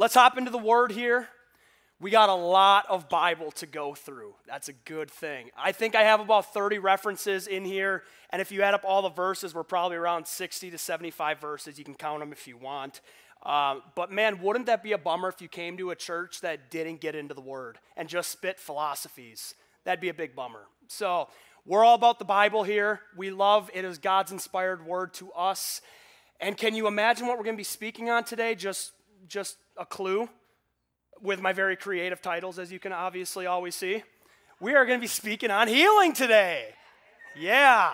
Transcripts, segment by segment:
Let's hop into the word here. We got a lot of Bible to go through. That's a good thing. I think I have about 30 references in here, and if you add up all the verses, we're probably around 60 to 75 verses. You can count them if you want. Uh, but man, wouldn't that be a bummer if you came to a church that didn't get into the Word and just spit philosophies? That'd be a big bummer. So we're all about the Bible here. We love it, it is God's inspired Word to us. And can you imagine what we're going to be speaking on today? Just, just a clue with my very creative titles, as you can obviously always see. We are going to be speaking on healing today. Yeah.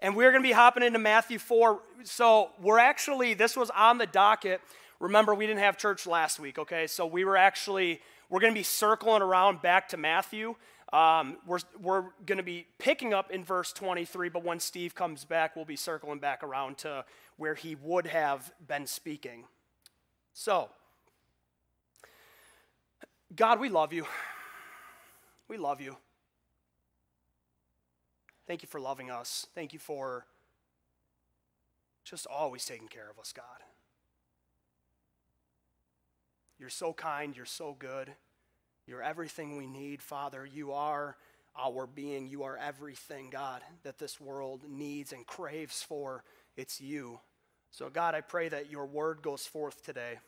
And we're going to be hopping into Matthew 4. So we're actually, this was on the docket. Remember, we didn't have church last week, okay? So we were actually, we're going to be circling around back to Matthew. Um, we're we're going to be picking up in verse 23, but when Steve comes back, we'll be circling back around to where he would have been speaking. So, God, we love you. We love you. Thank you for loving us. Thank you for just always taking care of us, God. You're so kind. You're so good. You're everything we need, Father. You are our being. You are everything, God, that this world needs and craves for. It's you. So, God, I pray that your word goes forth today.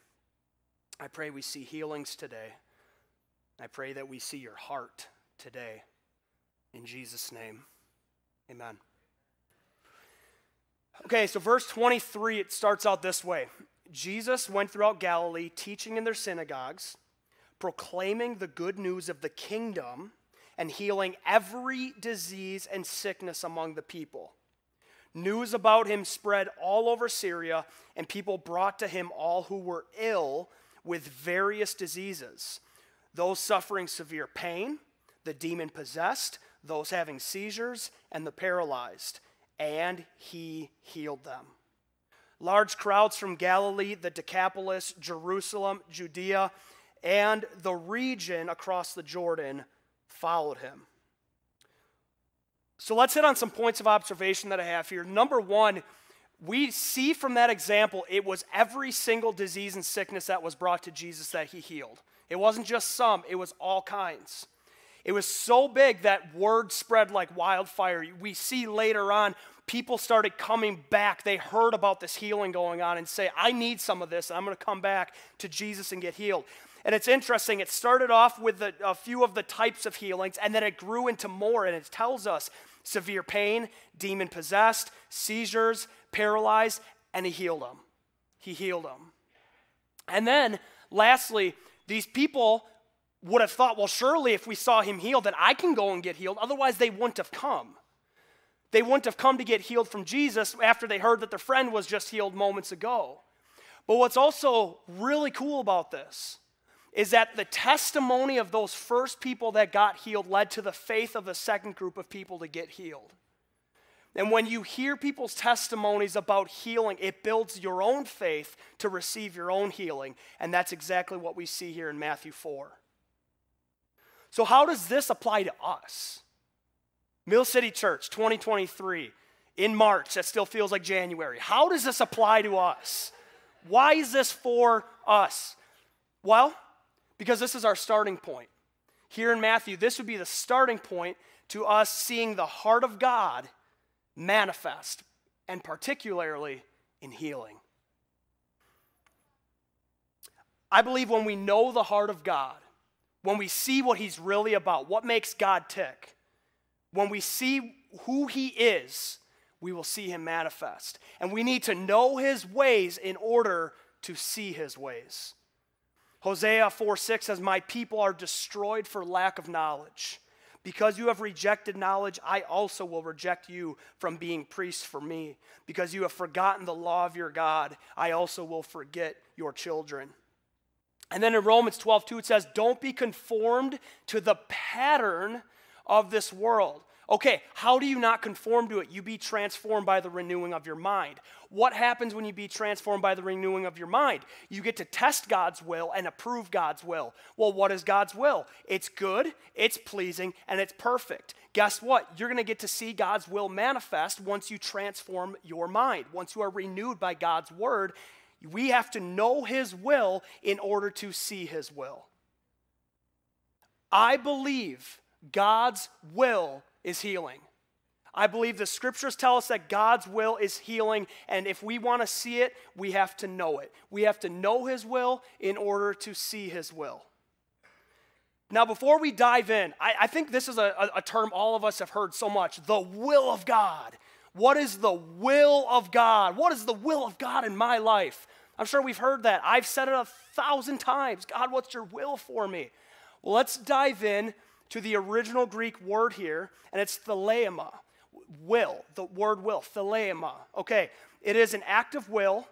I pray we see healings today. I pray that we see your heart today. In Jesus' name, amen. Okay, so verse 23, it starts out this way Jesus went throughout Galilee, teaching in their synagogues, proclaiming the good news of the kingdom, and healing every disease and sickness among the people. News about him spread all over Syria, and people brought to him all who were ill with various diseases those suffering severe pain, the demon possessed, those having seizures, and the paralyzed, and he healed them. Large crowds from Galilee, the Decapolis, Jerusalem, Judea, and the region across the Jordan followed him. So let's hit on some points of observation that I have here. Number one, we see from that example, it was every single disease and sickness that was brought to Jesus that he healed. It wasn't just some, it was all kinds. It was so big that word spread like wildfire. We see later on, people started coming back. They heard about this healing going on and say, I need some of this, and I'm going to come back to Jesus and get healed. And it's interesting, it started off with a few of the types of healings, and then it grew into more, and it tells us severe pain, demon possessed, seizures, paralyzed, and he healed them. He healed them. And then, lastly, these people would have thought, well, surely if we saw him healed, then I can go and get healed. Otherwise, they wouldn't have come. They wouldn't have come to get healed from Jesus after they heard that their friend was just healed moments ago. But what's also really cool about this is that the testimony of those first people that got healed led to the faith of the second group of people to get healed. And when you hear people's testimonies about healing, it builds your own faith to receive your own healing. And that's exactly what we see here in Matthew 4. So, how does this apply to us? Mill City Church 2023 in March, that still feels like January. How does this apply to us? Why is this for us? Well, because this is our starting point. Here in Matthew, this would be the starting point to us seeing the heart of God manifest, and particularly in healing. I believe when we know the heart of God, when we see what He's really about, what makes God tick, when we see who He is, we will see Him manifest. And we need to know His ways in order to see His ways. Hosea 4 6 says, My people are destroyed for lack of knowledge. Because you have rejected knowledge, I also will reject you from being priests for me. Because you have forgotten the law of your God, I also will forget your children. And then in Romans 12, 2, it says, Don't be conformed to the pattern of this world. Okay, how do you not conform to it? You be transformed by the renewing of your mind. What happens when you be transformed by the renewing of your mind? You get to test God's will and approve God's will. Well, what is God's will? It's good, it's pleasing, and it's perfect. Guess what? You're going to get to see God's will manifest once you transform your mind. Once you are renewed by God's word, We have to know His will in order to see His will. I believe God's will is healing. I believe the scriptures tell us that God's will is healing, and if we want to see it, we have to know it. We have to know His will in order to see His will. Now, before we dive in, I, I think this is a, a, a term all of us have heard so much the will of God. What is the will of God? What is the will of God in my life? I'm sure we've heard that. I've said it a thousand times. God, what's your will for me? Well, let's dive in to the original Greek word here, and it's thelema, will, the word will, thelema. Okay, it is an act of will,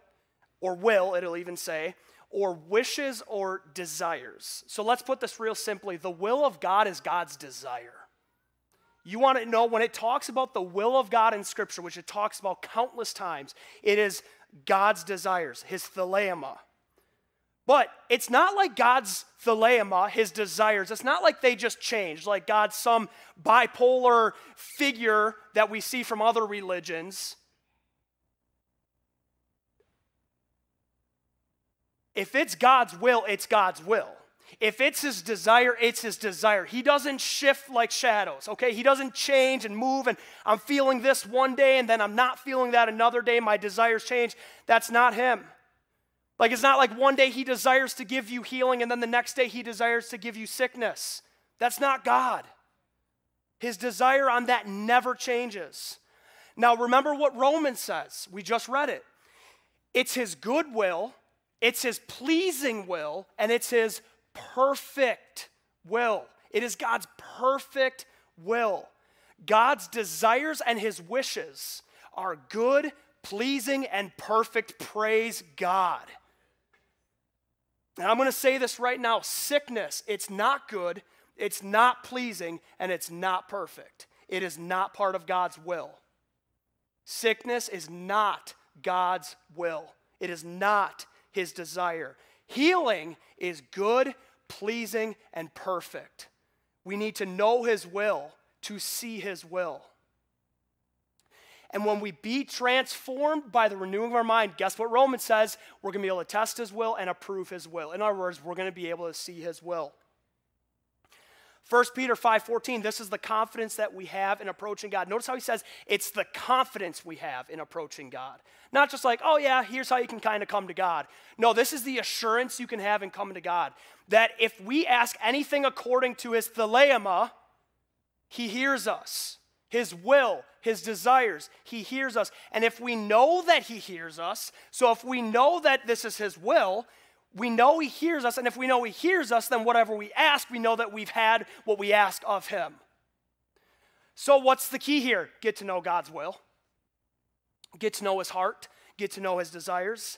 or will, it'll even say, or wishes or desires. So let's put this real simply the will of God is God's desire. You want to know when it talks about the will of God in Scripture, which it talks about countless times, it is God's desires, his thelema. But it's not like God's thelema, his desires, it's not like they just changed, like God's some bipolar figure that we see from other religions. If it's God's will, it's God's will. If it's his desire, it's his desire. He doesn't shift like shadows, okay? He doesn't change and move, and I'm feeling this one day and then I'm not feeling that another day. My desires change. That's not him. Like, it's not like one day he desires to give you healing and then the next day he desires to give you sickness. That's not God. His desire on that never changes. Now, remember what Romans says. We just read it. It's his good will, it's his pleasing will, and it's his perfect will. It is God's perfect will. God's desires and his wishes are good, pleasing, and perfect. Praise God. And I'm going to say this right now sickness, it's not good, it's not pleasing, and it's not perfect. It is not part of God's will. Sickness is not God's will, it is not his desire. Healing is good, pleasing, and perfect. We need to know his will to see his will. And when we be transformed by the renewing of our mind, guess what Romans says? We're going to be able to test his will and approve his will. In other words, we're going to be able to see his will. 1 Peter 5:14 this is the confidence that we have in approaching God. Notice how he says it's the confidence we have in approaching God. Not just like, "Oh yeah, here's how you can kind of come to God." No, this is the assurance you can have in coming to God that if we ask anything according to his thelema, he hears us. His will, his desires. He hears us. And if we know that he hears us, so if we know that this is his will, we know he hears us. And if we know he hears us, then whatever we ask, we know that we've had what we ask of him. So, what's the key here? Get to know God's will, get to know his heart, get to know his desires.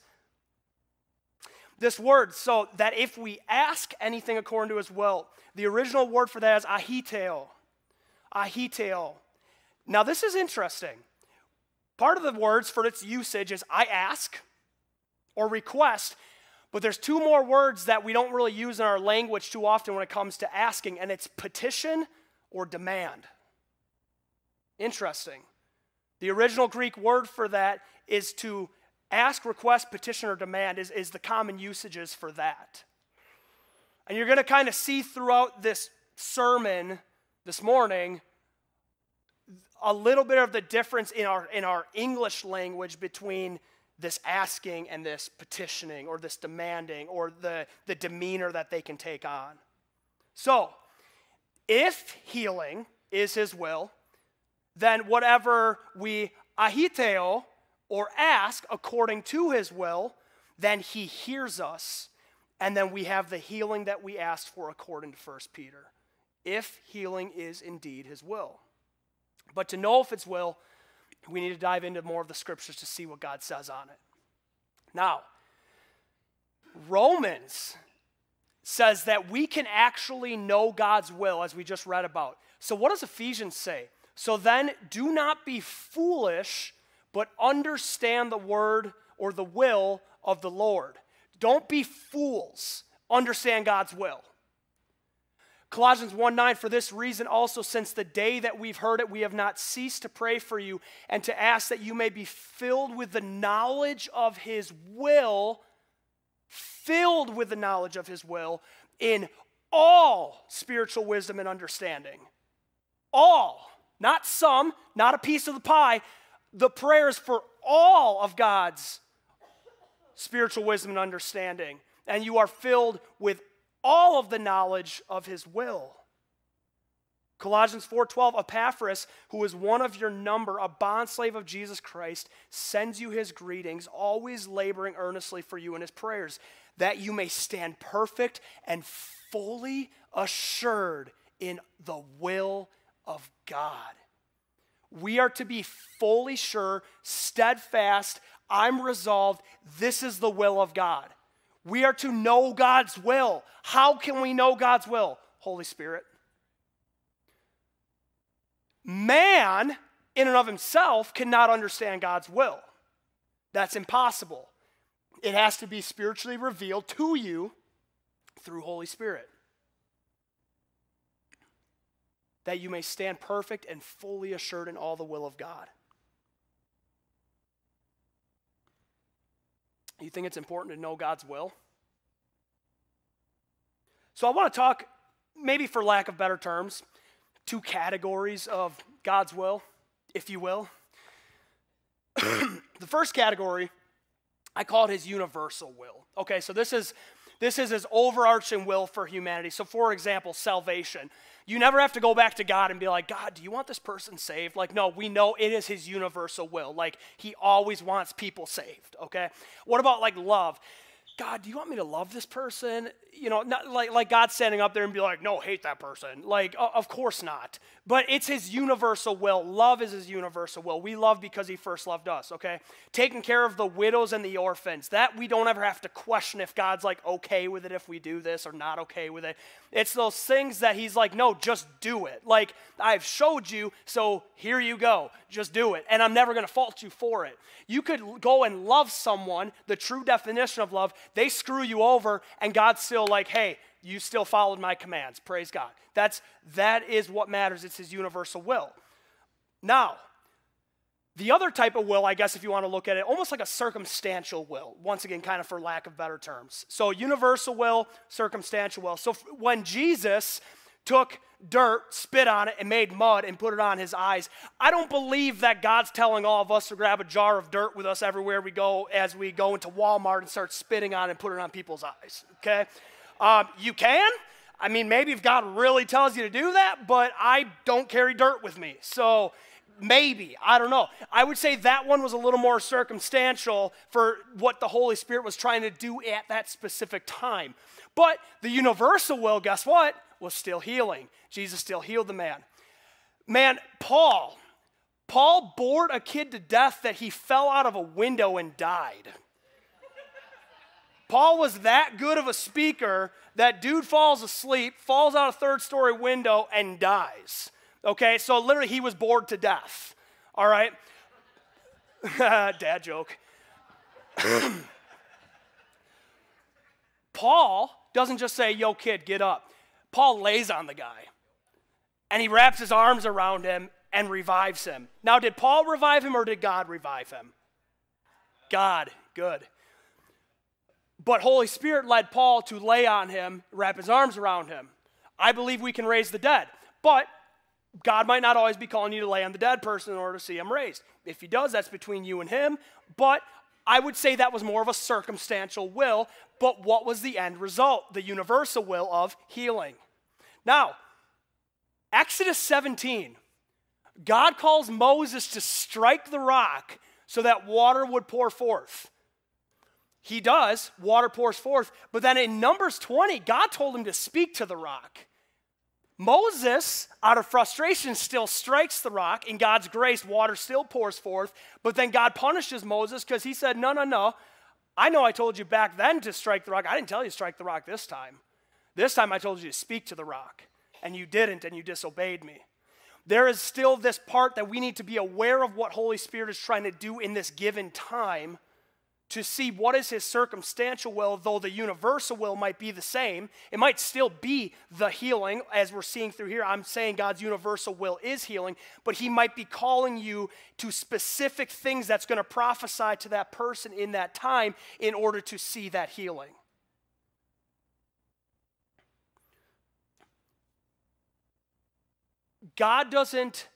This word, so that if we ask anything according to his will, the original word for that is ahiteo. Ahiteo. Now, this is interesting. Part of the words for its usage is I ask or request, but there's two more words that we don't really use in our language too often when it comes to asking, and it's petition or demand. Interesting. The original Greek word for that is to ask, request, petition, or demand, is, is the common usages for that. And you're going to kind of see throughout this sermon this morning a little bit of the difference in our, in our English language between this asking and this petitioning or this demanding or the, the demeanor that they can take on. So, if healing is his will, then whatever we ahiteo or ask according to his will, then he hears us, and then we have the healing that we asked for according to 1 Peter. If healing is indeed his will. But to know if it's will, we need to dive into more of the scriptures to see what God says on it. Now, Romans says that we can actually know God's will, as we just read about. So, what does Ephesians say? So then, do not be foolish, but understand the word or the will of the Lord. Don't be fools. Understand God's will. Colossians 1 9, for this reason also, since the day that we've heard it, we have not ceased to pray for you and to ask that you may be filled with the knowledge of his will, filled with the knowledge of his will in all spiritual wisdom and understanding. All, not some, not a piece of the pie. The prayers for all of God's spiritual wisdom and understanding. And you are filled with all of the knowledge of his will. Colossians 4:12 Epaphras, who is one of your number, a bondslave of Jesus Christ, sends you his greetings, always laboring earnestly for you in his prayers, that you may stand perfect and fully assured in the will of God. We are to be fully sure, steadfast, I'm resolved, this is the will of God. We are to know God's will. How can we know God's will? Holy Spirit. Man, in and of himself, cannot understand God's will. That's impossible. It has to be spiritually revealed to you through Holy Spirit. That you may stand perfect and fully assured in all the will of God. You think it's important to know God's will? So I want to talk, maybe for lack of better terms, two categories of God's will, if you will. the first category, I call it his universal will. Okay, so this is this is his overarching will for humanity. So, for example, salvation. You never have to go back to God and be like, God, do you want this person saved? Like, no, we know it is his universal will. Like, he always wants people saved, okay? What about like love? God, do you want me to love this person? You know, not like, like God standing up there and be like, no, hate that person. Like, uh, of course not. But it's his universal will. Love is his universal will. We love because he first loved us, okay? Taking care of the widows and the orphans. That we don't ever have to question if God's like okay with it if we do this or not okay with it. It's those things that he's like, no, just do it. Like, I've showed you, so here you go. Just do it. And I'm never going to fault you for it. You could go and love someone, the true definition of love, they screw you over, and God's still like, hey, you still followed my commands. Praise God. That's that is what matters. It's his universal will. Now, the other type of will, I guess, if you want to look at it, almost like a circumstantial will, once again, kind of for lack of better terms. So, universal will, circumstantial will. So, when Jesus took dirt, spit on it, and made mud and put it on his eyes, I don't believe that God's telling all of us to grab a jar of dirt with us everywhere we go as we go into Walmart and start spitting on it and put it on people's eyes, okay? Um, you can. I mean, maybe if God really tells you to do that, but I don't carry dirt with me. So, Maybe. I don't know. I would say that one was a little more circumstantial for what the Holy Spirit was trying to do at that specific time. But the universal will, guess what? Was still healing. Jesus still healed the man. Man, Paul, Paul bored a kid to death that he fell out of a window and died. Paul was that good of a speaker that dude falls asleep, falls out a third story window, and dies. Okay, so literally he was bored to death. All right? Dad joke. Paul doesn't just say, Yo, kid, get up. Paul lays on the guy and he wraps his arms around him and revives him. Now, did Paul revive him or did God revive him? God, good. But Holy Spirit led Paul to lay on him, wrap his arms around him. I believe we can raise the dead. But God might not always be calling you to lay on the dead person in order to see him raised. If he does, that's between you and him. But I would say that was more of a circumstantial will. But what was the end result? The universal will of healing. Now, Exodus 17, God calls Moses to strike the rock so that water would pour forth. He does, water pours forth. But then in Numbers 20, God told him to speak to the rock. Moses, out of frustration, still strikes the rock. In God's grace, water still pours forth. But then God punishes Moses because he said, No, no, no. I know I told you back then to strike the rock. I didn't tell you to strike the rock this time. This time I told you to speak to the rock, and you didn't, and you disobeyed me. There is still this part that we need to be aware of what Holy Spirit is trying to do in this given time to see what is his circumstantial will, though the universal will might be the same. It might still be the healing, as we're seeing through here. I'm saying God's universal will is healing, but he might be calling you to specific things that's going to prophesy to that person in that time in order to see that healing. God doesn't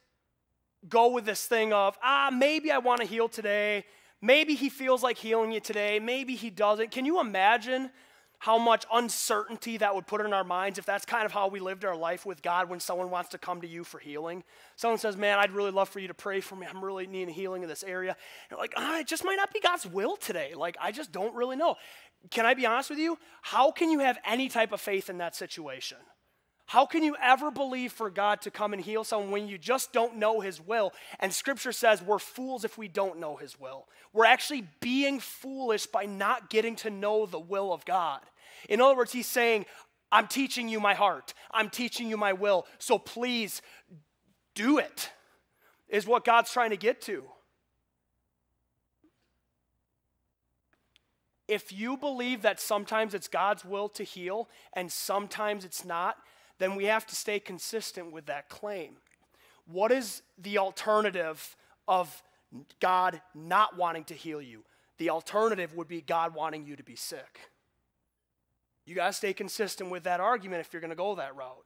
go with this thing of, ah, maybe I want to heal today. Maybe he feels like healing you today. Maybe he doesn't. Can you imagine how much uncertainty that would put in our minds if that's kind of how we lived our life with God when someone wants to come to you for healing? Someone says, Man, I'd really love for you to pray for me. I'm really needing healing in this area. You're like, ah, it just might not be God's will today. Like, I just don't really know. Can I be honest with you? How can you have any type of faith in that situation? How can you ever believe for God to come and heal someone when you just don't know His will? And Scripture says we're fools if we don't know His will. We're actually being foolish by not getting to know the will of God. In other words, He's saying, I'm teaching you my heart, I'm teaching you my will, so please do it, is what God's trying to get to. If you believe that sometimes it's God's will to heal and sometimes it's not, then we have to stay consistent with that claim. What is the alternative of God not wanting to heal you? The alternative would be God wanting you to be sick. You got to stay consistent with that argument if you're going to go that route.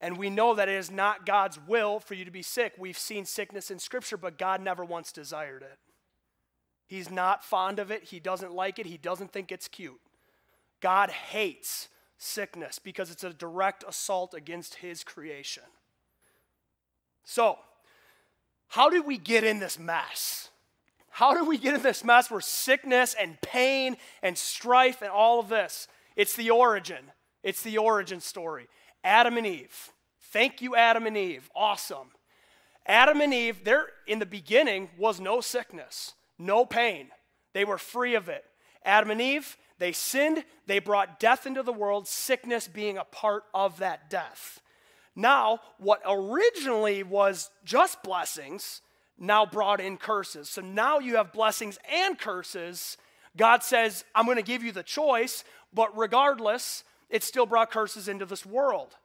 And we know that it is not God's will for you to be sick. We've seen sickness in Scripture, but God never once desired it. He's not fond of it. He doesn't like it. He doesn't think it's cute. God hates sickness because it's a direct assault against his creation. So, how did we get in this mess? How did we get in this mess where sickness and pain and strife and all of this? It's the origin. It's the origin story. Adam and Eve. Thank you, Adam and Eve. Awesome. Adam and Eve, there in the beginning was no sickness, no pain. They were free of it. Adam and Eve, they sinned, they brought death into the world, sickness being a part of that death. Now, what originally was just blessings now brought in curses. So now you have blessings and curses. God says, I'm going to give you the choice, but regardless, it still brought curses into this world.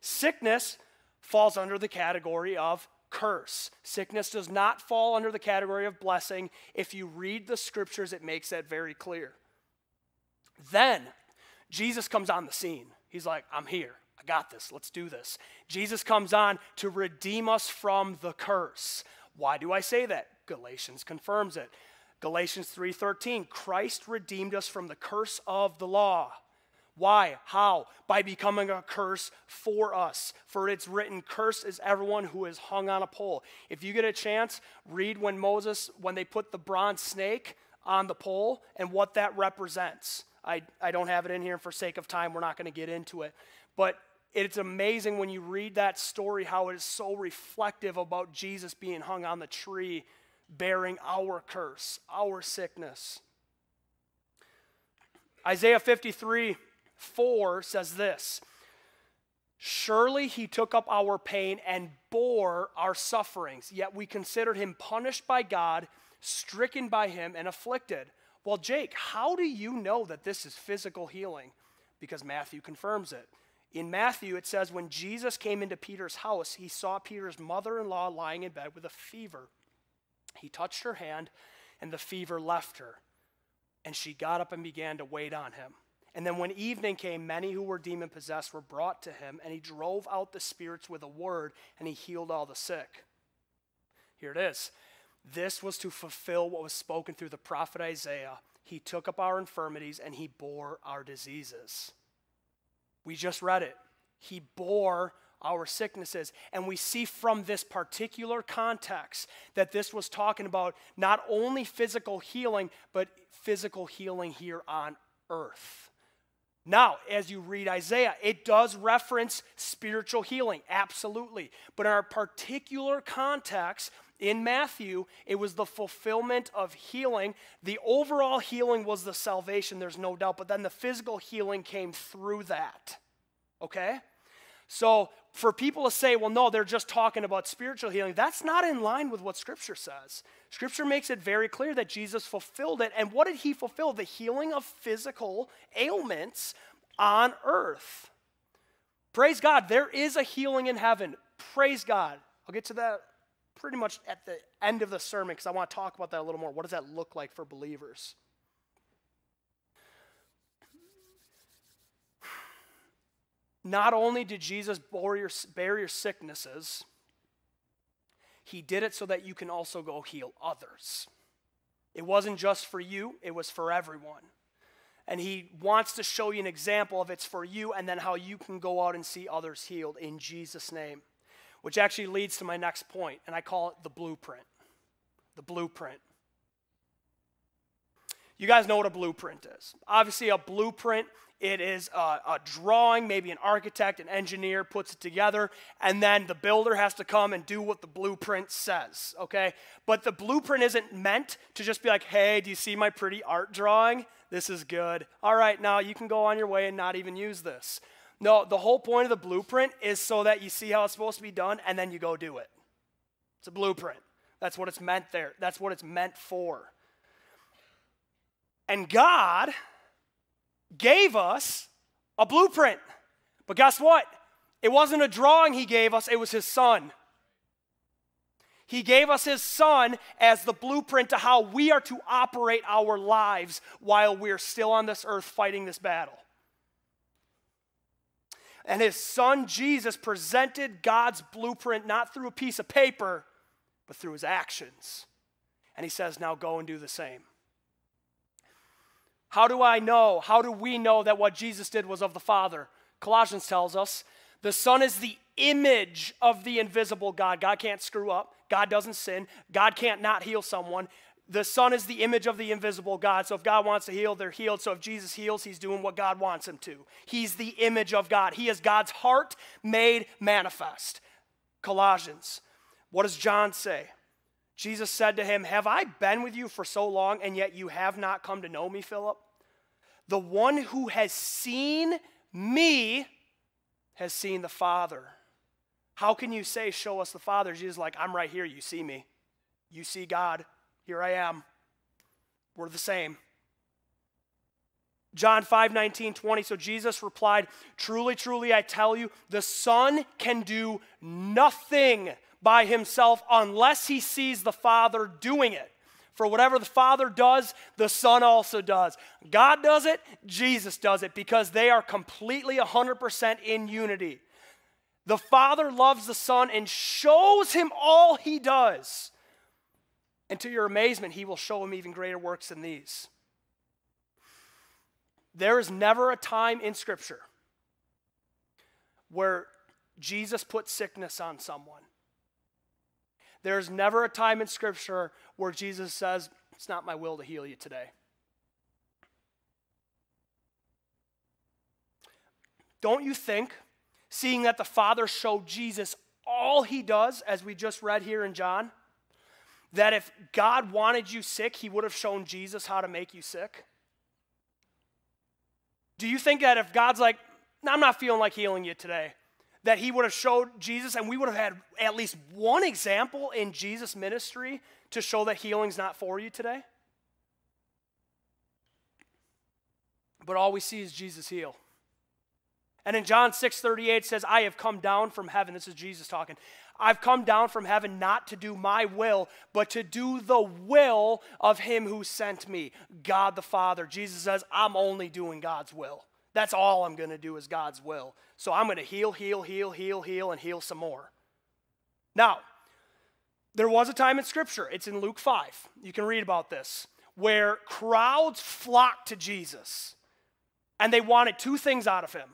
Sickness falls under the category of curse. Sickness does not fall under the category of blessing. If you read the scriptures, it makes that very clear. Then Jesus comes on the scene. He's like, I'm here. I got this. Let's do this. Jesus comes on to redeem us from the curse. Why do I say that? Galatians confirms it. Galatians 3:13 Christ redeemed us from the curse of the law. Why? How? By becoming a curse for us. For it's written, Cursed is everyone who is hung on a pole. If you get a chance, read when Moses, when they put the bronze snake on the pole and what that represents. I, I don't have it in here for sake of time. We're not going to get into it. But it's amazing when you read that story how it is so reflective about Jesus being hung on the tree, bearing our curse, our sickness. Isaiah 53 4 says this Surely he took up our pain and bore our sufferings, yet we considered him punished by God, stricken by him, and afflicted. Well, Jake, how do you know that this is physical healing? Because Matthew confirms it. In Matthew, it says, when Jesus came into Peter's house, he saw Peter's mother in law lying in bed with a fever. He touched her hand, and the fever left her. And she got up and began to wait on him. And then when evening came, many who were demon possessed were brought to him, and he drove out the spirits with a word, and he healed all the sick. Here it is. This was to fulfill what was spoken through the prophet Isaiah. He took up our infirmities and he bore our diseases. We just read it. He bore our sicknesses. And we see from this particular context that this was talking about not only physical healing, but physical healing here on earth. Now, as you read Isaiah, it does reference spiritual healing, absolutely. But in our particular context, in Matthew, it was the fulfillment of healing. The overall healing was the salvation, there's no doubt, but then the physical healing came through that. Okay? So, for people to say, well, no, they're just talking about spiritual healing, that's not in line with what Scripture says. Scripture makes it very clear that Jesus fulfilled it. And what did he fulfill? The healing of physical ailments on earth. Praise God, there is a healing in heaven. Praise God. I'll get to that pretty much at the end of the sermon because I want to talk about that a little more. What does that look like for believers? Not only did Jesus bear your, bear your sicknesses, he did it so that you can also go heal others. It wasn't just for you, it was for everyone. And he wants to show you an example of it's for you and then how you can go out and see others healed in Jesus' name. Which actually leads to my next point, and I call it the blueprint. The blueprint. You guys know what a blueprint is. Obviously, a blueprint it is a, a, drawing, maybe an architect, an engineer puts it together, and then the builder has to come and do what the blueprint says, okay? But the blueprint isn't meant to just be like, hey, do you see my pretty art drawing? This is good. All right, now you can go on your way and not even use this. No, the whole point of the blueprint is so that you see how it's supposed to be done and then you go do it. It's a blueprint. That's what it's meant there. That's what it's meant for. And God gave us a blueprint. But guess what? It wasn't a drawing he gave us, it was his son. He gave us his son as the blueprint to how we are to operate our lives while we're still on this earth fighting this battle. And his son Jesus presented God's blueprint not through a piece of paper, but through his actions. And he says, Now go and do the same. How do I know? How do we know that what Jesus did was of the Father? Colossians tells us the Son is the image of the invisible God. God can't screw up. God doesn't sin. God can't not heal someone. The Son is the image of the invisible God. So if God wants to heal, they're healed. So if Jesus heals, he's doing what God wants him to. He's the image of God. He is God's heart made manifest. Colossians. What does John say? Jesus said to him, Have I been with you for so long, and yet you have not come to know me, Philip? The one who has seen me has seen the Father. How can you say, Show us the Father? Jesus like, I'm right here. You see me. You see God. Here I am. We're the same. John 5 19, 20. So Jesus replied, Truly, truly, I tell you, the Son can do nothing by himself unless he sees the Father doing it. For whatever the Father does, the Son also does. God does it, Jesus does it, because they are completely 100% in unity. The Father loves the Son and shows him all he does. And to your amazement, he will show him even greater works than these. There is never a time in Scripture where Jesus put sickness on someone. There's never a time in Scripture where Jesus says, It's not my will to heal you today. Don't you think, seeing that the Father showed Jesus all he does, as we just read here in John, that if God wanted you sick, he would have shown Jesus how to make you sick? Do you think that if God's like, I'm not feeling like healing you today, that he would have showed Jesus, and we would have had at least one example in Jesus' ministry to show that healing's not for you today. But all we see is Jesus heal. And in John 6 38 says, I have come down from heaven. This is Jesus talking. I've come down from heaven not to do my will, but to do the will of him who sent me, God the Father. Jesus says, I'm only doing God's will. That's all I'm going to do is God's will. So I'm going to heal, heal, heal, heal, heal, and heal some more. Now, there was a time in Scripture, it's in Luke 5. You can read about this, where crowds flocked to Jesus and they wanted two things out of him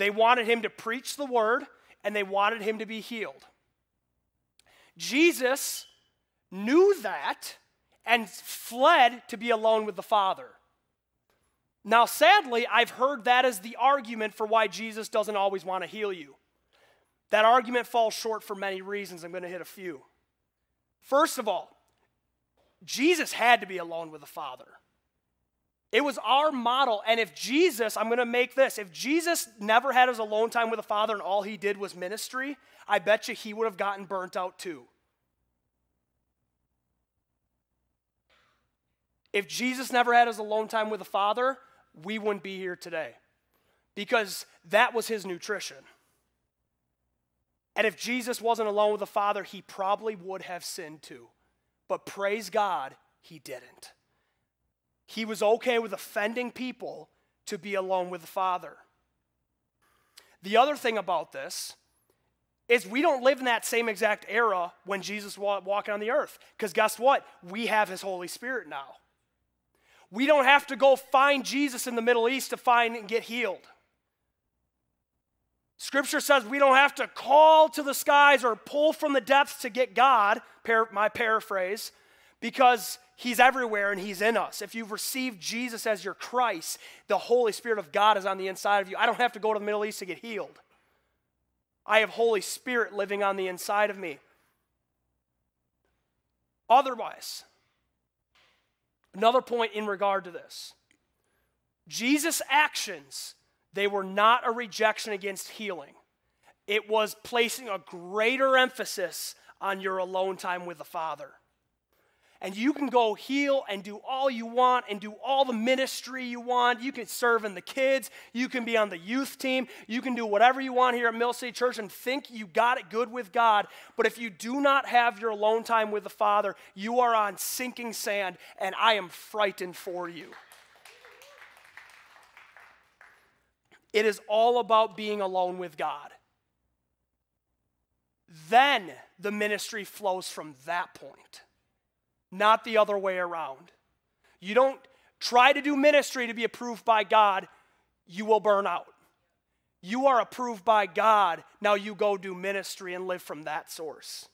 they wanted him to preach the word and they wanted him to be healed. Jesus knew that and fled to be alone with the Father. Now, sadly, I've heard that as the argument for why Jesus doesn't always want to heal you. That argument falls short for many reasons. I'm going to hit a few. First of all, Jesus had to be alone with the Father. It was our model. And if Jesus, I'm going to make this, if Jesus never had his alone time with the Father and all he did was ministry, I bet you he would have gotten burnt out too. If Jesus never had his alone time with the Father, we wouldn't be here today because that was his nutrition. And if Jesus wasn't alone with the Father, he probably would have sinned too. But praise God, he didn't. He was okay with offending people to be alone with the Father. The other thing about this is we don't live in that same exact era when Jesus was walking on the earth. Because guess what? We have his Holy Spirit now. We don't have to go find Jesus in the Middle East to find and get healed. Scripture says we don't have to call to the skies or pull from the depths to get God, my paraphrase, because He's everywhere and He's in us. If you've received Jesus as your Christ, the Holy Spirit of God is on the inside of you. I don't have to go to the Middle East to get healed. I have Holy Spirit living on the inside of me. Otherwise, Another point in regard to this Jesus' actions, they were not a rejection against healing, it was placing a greater emphasis on your alone time with the Father and you can go heal and do all you want and do all the ministry you want. You can serve in the kids. You can be on the youth team. You can do whatever you want here at Mill City Church and think you got it good with God. But if you do not have your alone time with the Father, you are on sinking sand, and I am frightened for you. It is all about being alone with God. Then the ministry flows from that point not the other way around. You don't try to do ministry to be approved by God, you will burn out. You are approved by God, now you go do ministry and live from that source.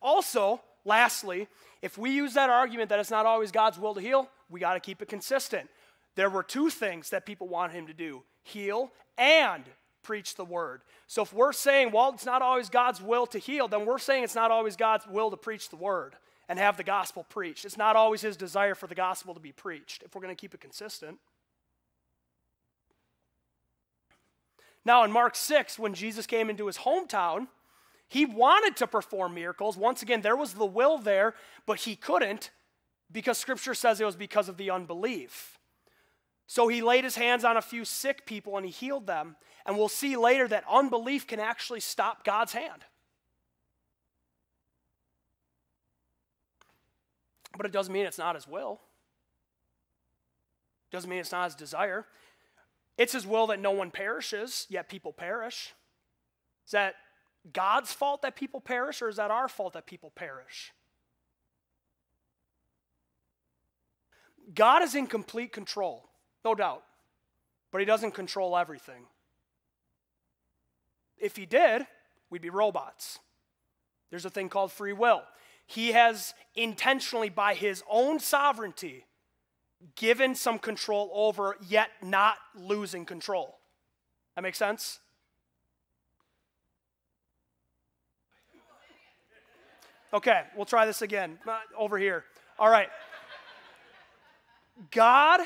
Also, lastly, if we use that argument that it's not always God's will to heal, we got to keep it consistent. There were two things that people wanted him to do heal and preach the word. So if we're saying, well, it's not always God's will to heal, then we're saying it's not always God's will to preach the word and have the gospel preached. It's not always his desire for the gospel to be preached if we're going to keep it consistent. Now, in Mark 6, when Jesus came into his hometown, he wanted to perform miracles. Once again, there was the will there, but he couldn't because scripture says it was because of the unbelief. So he laid his hands on a few sick people and he healed them. And we'll see later that unbelief can actually stop God's hand. But it doesn't mean it's not his will. Doesn't mean it's not his desire. It's his will that no one perishes, yet people perish. Is that God's fault that people perish, or is that our fault that people perish? God is in complete control, no doubt, but he doesn't control everything. If he did, we'd be robots. There's a thing called free will he has intentionally, by his own sovereignty, given some control over, yet not losing control. That makes sense? Okay, we'll try this again. Uh, over here. All right. God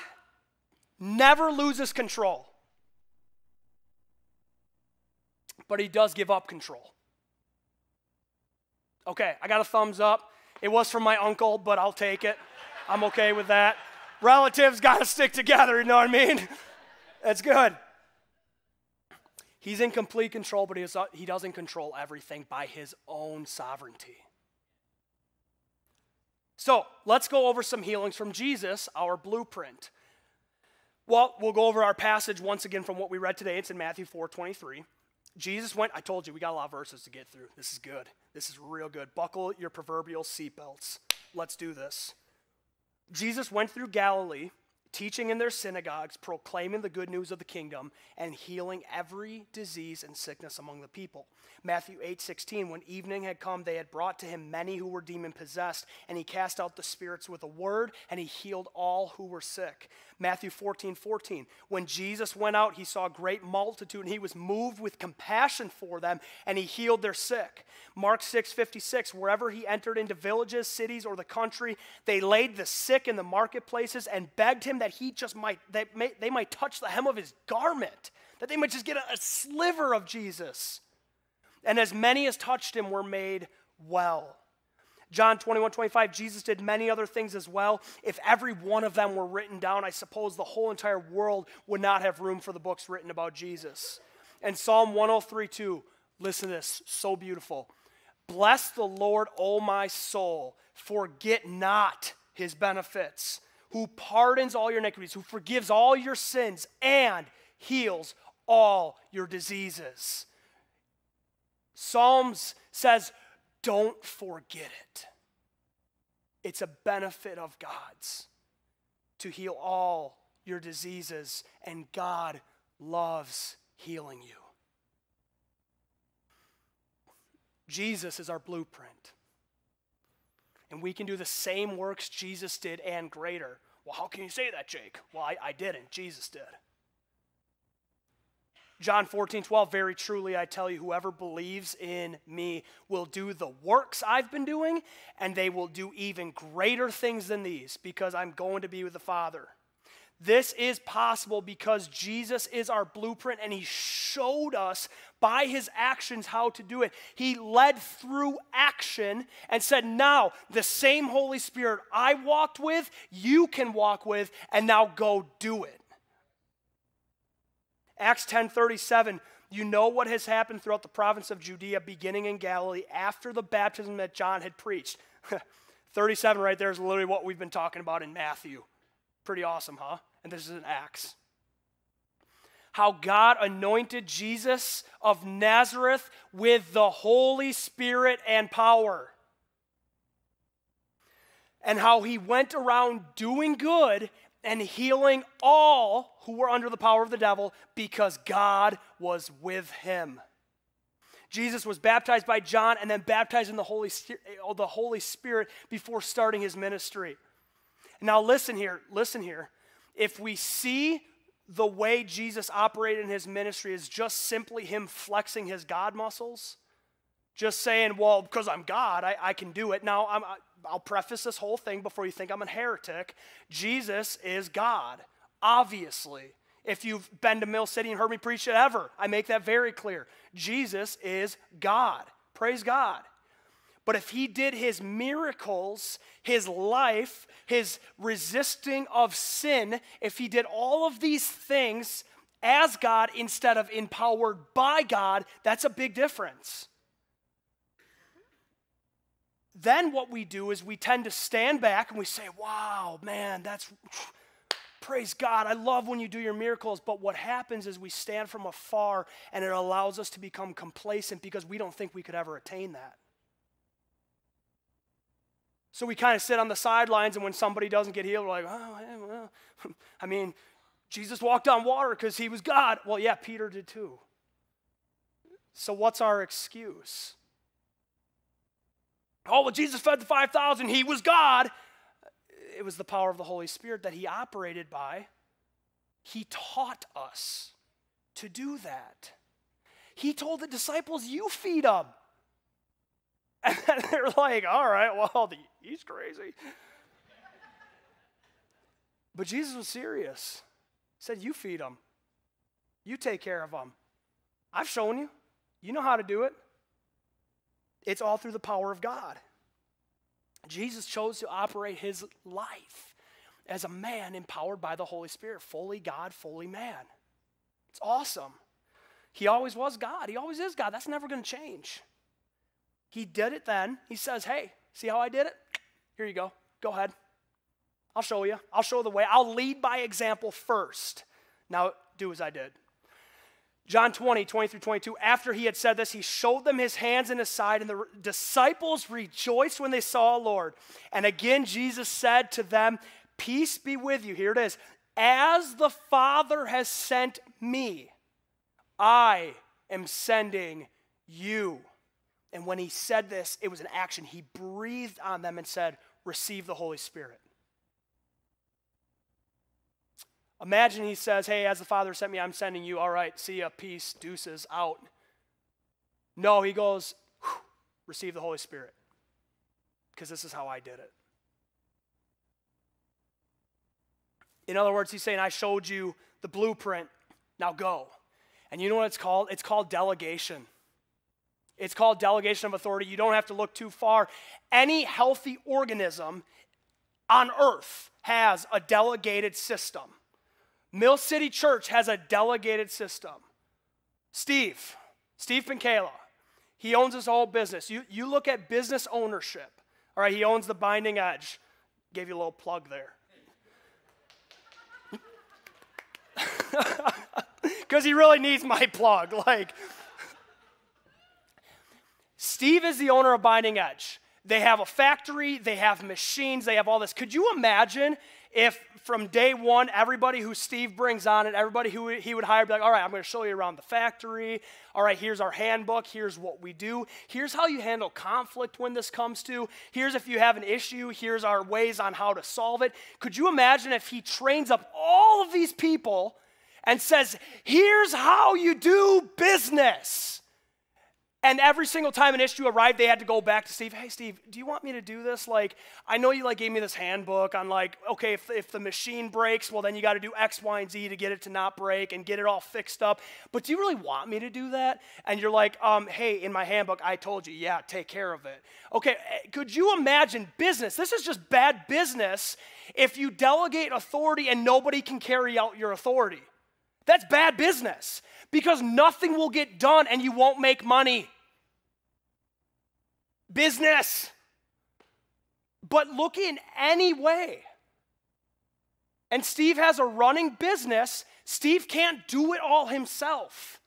never loses control, but he does give up control. Okay, I got a thumbs up. It was from my uncle, but I'll take it. I'm okay with that. Relatives got to stick together, you know what I mean? That's good. He's in complete control, but he doesn't control everything by his own sovereignty. So let's go over some healings from Jesus, our blueprint. Well, we'll go over our passage once again from what we read today. It's in Matthew 4 23. Jesus went, I told you, we got a lot of verses to get through. This is good. This is real good. Buckle your proverbial seatbelts. Let's do this. Jesus went through Galilee, teaching in their synagogues, proclaiming the good news of the kingdom, and healing every disease and sickness among the people. Matthew 8 16, when evening had come, they had brought to him many who were demon possessed, and he cast out the spirits with a word, and he healed all who were sick. Matthew 14 14, when Jesus went out, he saw a great multitude, and he was moved with compassion for them, and he healed their sick. Mark 6 56, wherever he entered into villages, cities, or the country, they laid the sick in the marketplaces and begged him that he just might, they, may, they might touch the hem of his garment, that they might just get a, a sliver of Jesus and as many as touched him were made well. John 21, 25, Jesus did many other things as well. If every one of them were written down, I suppose the whole entire world would not have room for the books written about Jesus. And Psalm 103, 2, listen to this, so beautiful. Bless the Lord, O my soul, forget not his benefits, who pardons all your iniquities, who forgives all your sins, and heals all your diseases. Psalms says, don't forget it. It's a benefit of God's to heal all your diseases, and God loves healing you. Jesus is our blueprint. And we can do the same works Jesus did and greater. Well, how can you say that, Jake? Well, I, I didn't. Jesus did. John 14, 12, very truly I tell you, whoever believes in me will do the works I've been doing, and they will do even greater things than these, because I'm going to be with the Father. This is possible because Jesus is our blueprint and he showed us by his actions how to do it. He led through action and said, Now, the same Holy Spirit I walked with, you can walk with, and now go do it. Acts 10:37 you know what has happened throughout the province of Judea beginning in Galilee after the baptism that John had preached. 37 right there is literally what we've been talking about in Matthew. Pretty awesome, huh? And this is an Acts. How God anointed Jesus of Nazareth with the Holy Spirit and power. And how he went around doing good and healing all who were under the power of the devil because God was with him. Jesus was baptized by John and then baptized in the Holy, uh, the Holy Spirit before starting his ministry. Now, listen here, listen here. If we see the way Jesus operated in his ministry as just simply him flexing his God muscles, just saying, well, because I'm God, I, I can do it. Now, I'm, I'll preface this whole thing before you think I'm a heretic. Jesus is God, obviously. If you've been to Mill City and heard me preach it ever, I make that very clear. Jesus is God. Praise God. But if he did his miracles, his life, his resisting of sin, if he did all of these things as God instead of empowered by God, that's a big difference then what we do is we tend to stand back and we say, wow, man, that's praise God. I love when you do your miracles. But what happens is we stand from afar and it allows us to become complacent because we don't think we could ever attain that. So we kind of sit on the sidelines, and when somebody doesn't get healed, we're like, oh, well, I mean, Jesus walked on water because he was God. Well, yeah, Peter did too. So what's our excuse? Oh, well, Jesus fed the 5,000. He was God. It was the power of the Holy Spirit that he operated by. He taught us to do that. He told the disciples, You feed them. And they're like, All right, well, he's crazy. But Jesus was serious. He said, You feed them, you take care of them. I've shown you. You know how to do it. It's all through the power of God. Jesus chose to operate his life as a man empowered by the Holy Spirit, fully God, fully man. It's awesome. He always was God. He always is God. That's never going to change. He did it then. He says, Hey, see how I did it? Here you go. Go ahead. I'll show you. I'll show the way. I'll lead by example first. Now do as I did. John 20, 20 through 22, after he had said this, he showed them his hands and his side, and the disciples rejoiced when they saw the Lord. And again, Jesus said to them, Peace be with you. Here it is. As the Father has sent me, I am sending you. And when he said this, it was an action. He breathed on them and said, Receive the Holy Spirit. Imagine he says, Hey, as the Father sent me, I'm sending you. All right, see ya, peace, deuces, out. No, he goes, Receive the Holy Spirit. Because this is how I did it. In other words, he's saying, I showed you the blueprint, now go. And you know what it's called? It's called delegation. It's called delegation of authority. You don't have to look too far. Any healthy organism on earth has a delegated system. Mill City Church has a delegated system. Steve, Steve Pinkala, he owns his whole business. You, you look at business ownership. All right, he owns the Binding Edge. Gave you a little plug there. Because he really needs my plug. Like, Steve is the owner of Binding Edge. They have a factory, they have machines, they have all this. Could you imagine if from day one, everybody who Steve brings on and everybody who he would hire, be like, all right, I'm going to show you around the factory. All right, here's our handbook. Here's what we do. Here's how you handle conflict when this comes to. Here's if you have an issue. Here's our ways on how to solve it. Could you imagine if he trains up all of these people and says, here's how you do business? And every single time an issue arrived, they had to go back to Steve. Hey, Steve, do you want me to do this? Like, I know you like gave me this handbook on like, okay, if, if the machine breaks, well, then you got to do X, Y, and Z to get it to not break and get it all fixed up. But do you really want me to do that? And you're like, um, hey, in my handbook, I told you, yeah, take care of it. Okay, eh, could you imagine business? This is just bad business if you delegate authority and nobody can carry out your authority. That's bad business because nothing will get done and you won't make money business. But look in any way. And Steve has a running business. Steve can't do it all himself.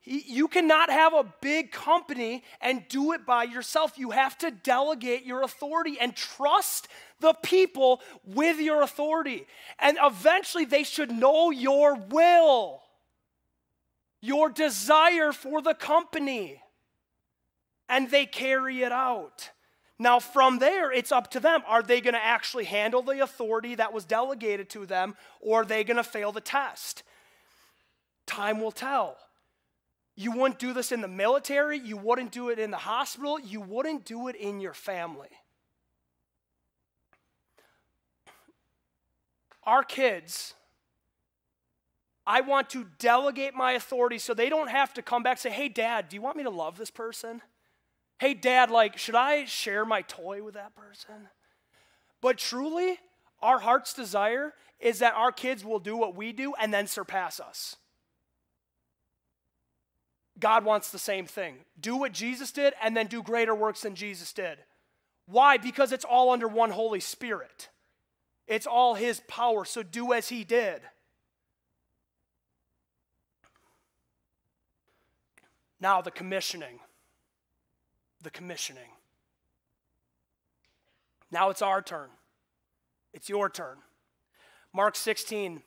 He, you cannot have a big company and do it by yourself. You have to delegate your authority and trust the people with your authority. And eventually, they should know your will, your desire for the company and they carry it out. Now, from there, it's up to them. Are they going to actually handle the authority that was delegated to them, or are they going to fail the test? Time will tell. You wouldn't do this in the military, you wouldn't do it in the hospital, you wouldn't do it in your family. Our kids, I want to delegate my authority so they don't have to come back and say, Hey, dad, do you want me to love this person? Hey, dad, like, should I share my toy with that person? But truly, our heart's desire is that our kids will do what we do and then surpass us. God wants the same thing. Do what Jesus did and then do greater works than Jesus did. Why? Because it's all under one Holy Spirit. It's all His power, so do as He did. Now, the commissioning the commissioning. Now it's our turn. It's your turn. Mark 16.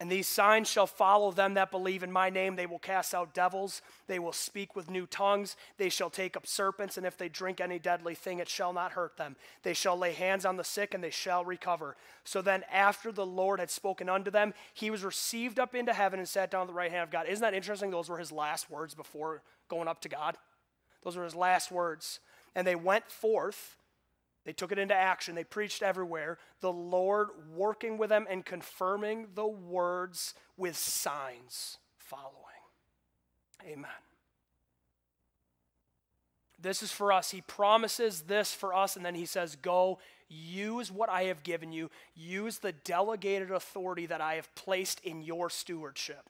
And these signs shall follow them that believe in my name. They will cast out devils. They will speak with new tongues. They shall take up serpents. And if they drink any deadly thing, it shall not hurt them. They shall lay hands on the sick, and they shall recover. So then, after the Lord had spoken unto them, he was received up into heaven and sat down at the right hand of God. Isn't that interesting? Those were his last words before going up to God. Those were his last words. And they went forth they took it into action. They preached everywhere. The Lord working with them and confirming the words with signs following. Amen. This is for us. He promises this for us, and then he says, Go, use what I have given you, use the delegated authority that I have placed in your stewardship.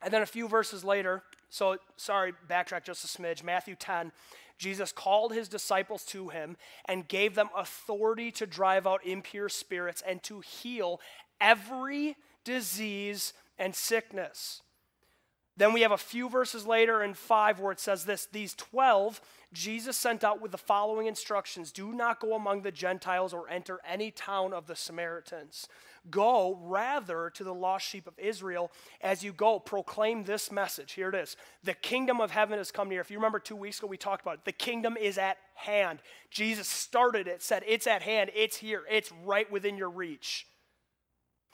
And then a few verses later, so sorry, backtrack just a smidge, Matthew 10. Jesus called his disciples to him and gave them authority to drive out impure spirits and to heal every disease and sickness. Then we have a few verses later in 5 where it says this These 12 Jesus sent out with the following instructions Do not go among the Gentiles or enter any town of the Samaritans. Go rather to the lost sheep of Israel. As you go, proclaim this message. Here it is The kingdom of heaven has come near. If you remember two weeks ago, we talked about it. The kingdom is at hand. Jesus started it, said, It's at hand, it's here, it's right within your reach.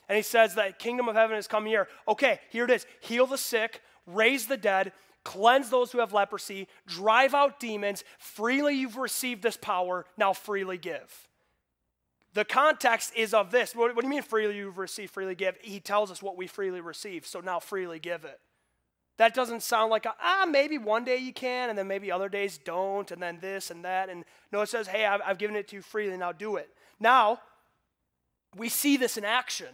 And he says that kingdom of heaven has come near. Okay, here it is. Heal the sick, raise the dead, cleanse those who have leprosy, drive out demons. Freely you've received this power, now freely give. The context is of this. What, what do you mean freely you've received, freely give? He tells us what we freely receive, so now freely give it. That doesn't sound like, a, ah, maybe one day you can, and then maybe other days don't, and then this and that. And no, it says, hey, I've, I've given it to you freely, now do it. Now, we see this in action.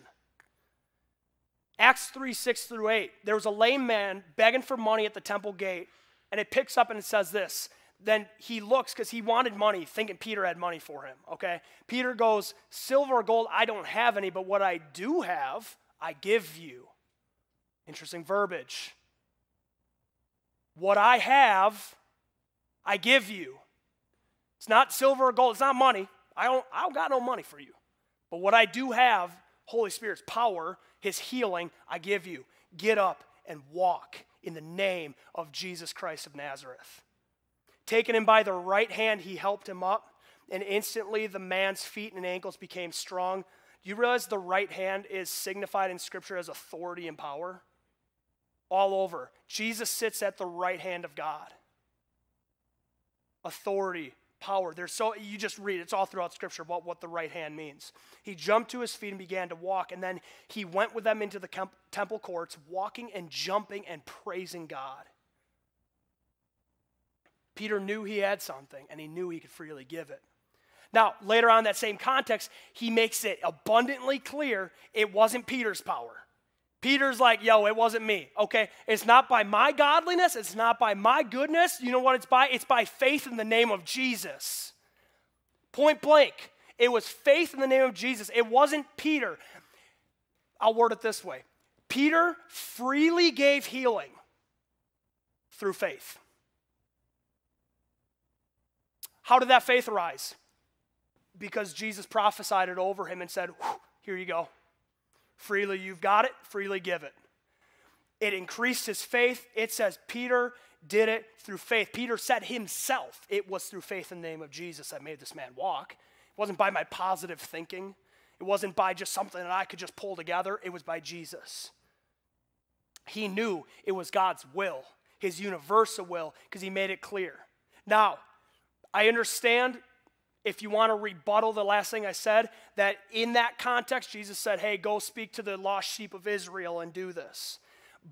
Acts 3 6 through 8. There was a lame man begging for money at the temple gate, and it picks up and it says this. Then he looks because he wanted money, thinking Peter had money for him. Okay? Peter goes, Silver or gold, I don't have any, but what I do have, I give you. Interesting verbiage. What I have, I give you. It's not silver or gold, it's not money. I don't, I don't got no money for you. But what I do have, Holy Spirit's power, His healing, I give you. Get up and walk in the name of Jesus Christ of Nazareth. Taking him by the right hand, he helped him up, and instantly the man's feet and ankles became strong. Do you realize the right hand is signified in Scripture as authority and power? All over. Jesus sits at the right hand of God. Authority, power. There's so you just read it's all throughout scripture about what the right hand means. He jumped to his feet and began to walk and then he went with them into the temple courts walking and jumping and praising God. Peter knew he had something and he knew he could freely give it. Now, later on that same context, he makes it abundantly clear it wasn't Peter's power. Peter's like, yo, it wasn't me, okay? It's not by my godliness, it's not by my goodness. You know what it's by? It's by faith in the name of Jesus. Point blank. It was faith in the name of Jesus. It wasn't Peter. I'll word it this way Peter freely gave healing through faith. How did that faith arise? Because Jesus prophesied it over him and said, Here you go. Freely you've got it, freely give it. It increased his faith. It says Peter did it through faith. Peter said himself, it was through faith in the name of Jesus that made this man walk. It wasn't by my positive thinking, it wasn't by just something that I could just pull together, it was by Jesus. He knew it was God's will, his universal will, because he made it clear. Now, I understand if you want to rebuttal the last thing I said, that in that context, Jesus said, hey, go speak to the lost sheep of Israel and do this.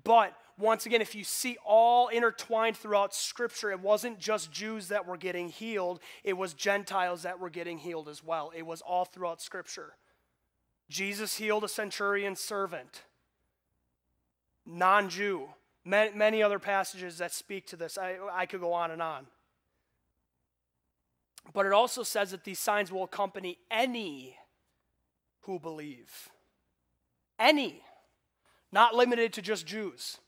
But once again, if you see all intertwined throughout Scripture, it wasn't just Jews that were getting healed, it was Gentiles that were getting healed as well. It was all throughout Scripture. Jesus healed a centurion servant, non Jew. Many other passages that speak to this. I, I could go on and on. But it also says that these signs will accompany any who believe. Any. Not limited to just Jews.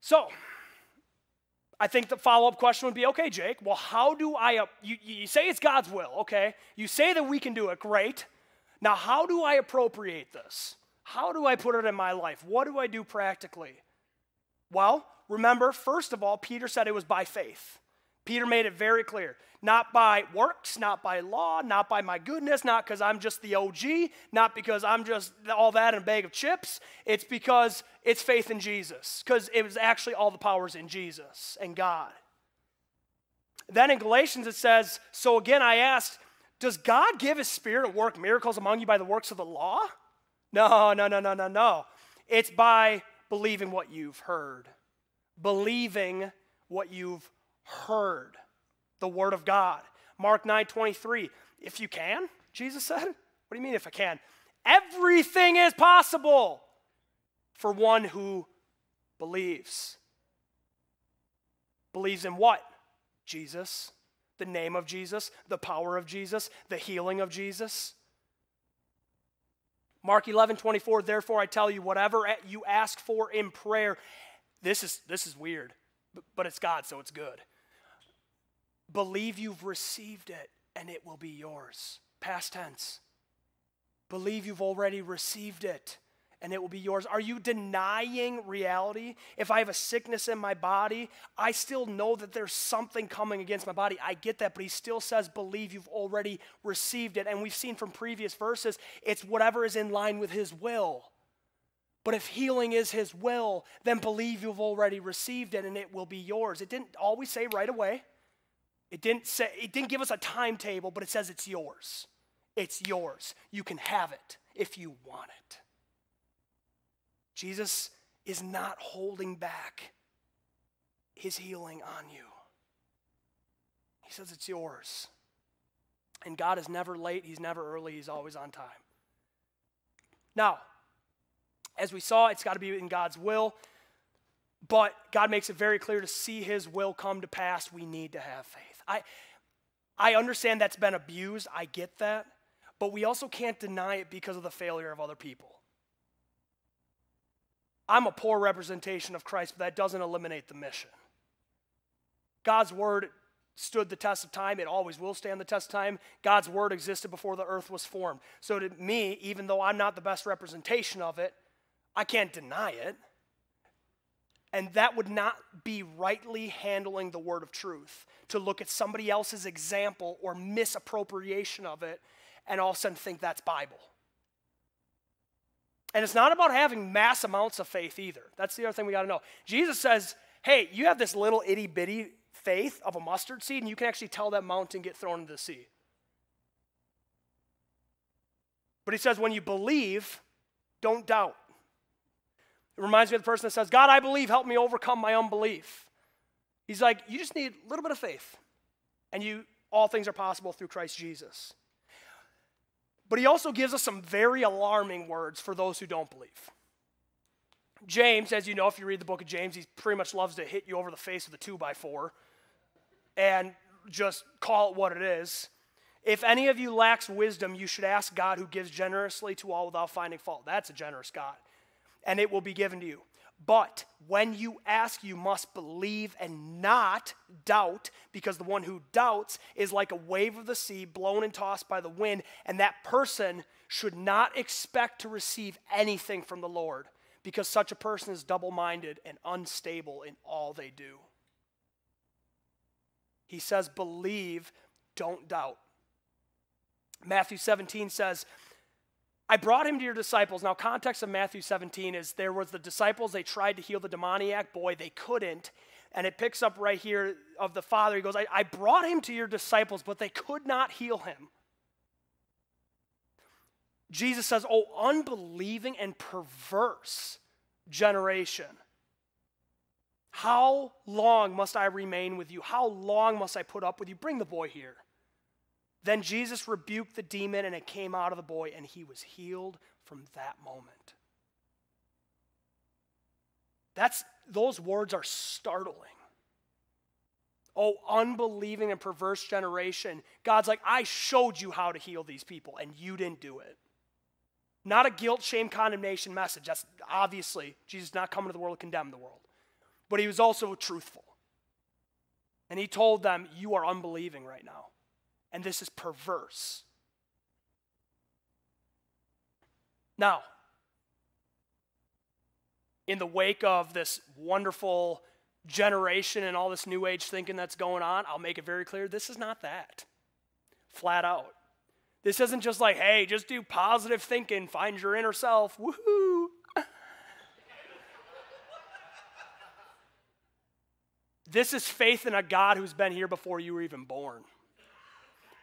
So, I think the follow up question would be okay, Jake, well, how do I, you, you say it's God's will, okay? You say that we can do it, great. Now, how do I appropriate this? How do I put it in my life? What do I do practically? Well, remember, first of all, Peter said it was by faith. Peter made it very clear not by works, not by law, not by my goodness, not because I'm just the OG, not because I'm just all that in a bag of chips. It's because it's faith in Jesus, because it was actually all the powers in Jesus and God. Then in Galatians it says, So again I asked, does God give his spirit and work miracles among you by the works of the law? No, no, no, no, no, no. It's by believing what you've heard. Believing what you've heard the word of God. Mark 9 23. If you can, Jesus said. What do you mean if I can? Everything is possible for one who believes. Believes in what? Jesus, the name of Jesus, the power of Jesus, the healing of Jesus. Mark 11, 24, therefore I tell you, whatever you ask for in prayer, this is, this is weird, but it's God, so it's good. Believe you've received it and it will be yours. Past tense. Believe you've already received it and it will be yours. Are you denying reality? If I have a sickness in my body, I still know that there's something coming against my body. I get that, but he still says, believe you've already received it. And we've seen from previous verses, it's whatever is in line with his will. But if healing is his will, then believe you've already received it and it will be yours. It didn't always say right away. It didn't say it didn't give us a timetable, but it says it's yours. It's yours. You can have it if you want it. Jesus is not holding back his healing on you. He says it's yours. And God is never late, He's never early, He's always on time. Now, as we saw, it's got to be in God's will, but God makes it very clear to see His will come to pass, we need to have faith. I, I understand that's been abused, I get that, but we also can't deny it because of the failure of other people. I'm a poor representation of Christ, but that doesn't eliminate the mission. God's word stood the test of time. It always will stand the test of time. God's word existed before the earth was formed. So to me, even though I'm not the best representation of it, I can't deny it. And that would not be rightly handling the word of truth to look at somebody else's example or misappropriation of it and all of a sudden think that's Bible. And it's not about having mass amounts of faith either. That's the other thing we got to know. Jesus says, hey, you have this little itty bitty faith of a mustard seed, and you can actually tell that mountain get thrown into the sea. But he says, when you believe, don't doubt. It reminds me of the person that says, God, I believe, help me overcome my unbelief. He's like, you just need a little bit of faith, and you all things are possible through Christ Jesus. But he also gives us some very alarming words for those who don't believe. James, as you know, if you read the book of James, he pretty much loves to hit you over the face with a two by four and just call it what it is. If any of you lacks wisdom, you should ask God who gives generously to all without finding fault. That's a generous God. And it will be given to you. But when you ask, you must believe and not doubt, because the one who doubts is like a wave of the sea blown and tossed by the wind, and that person should not expect to receive anything from the Lord, because such a person is double minded and unstable in all they do. He says, believe, don't doubt. Matthew 17 says, I brought him to your disciples. Now, context of Matthew 17 is there was the disciples, they tried to heal the demoniac boy, they couldn't. And it picks up right here of the father. He goes, I, I brought him to your disciples, but they could not heal him. Jesus says, Oh, unbelieving and perverse generation. How long must I remain with you? How long must I put up with you? Bring the boy here. Then Jesus rebuked the demon, and it came out of the boy, and he was healed from that moment. That's, those words are startling. Oh, unbelieving and perverse generation. God's like, I showed you how to heal these people, and you didn't do it. Not a guilt, shame, condemnation message. That's obviously, Jesus not coming to the world to condemn the world but he was also truthful. And he told them, You are unbelieving right now. And this is perverse. Now, in the wake of this wonderful generation and all this new age thinking that's going on, I'll make it very clear this is not that. Flat out. This isn't just like, hey, just do positive thinking, find your inner self, woohoo. This is faith in a God who's been here before you were even born.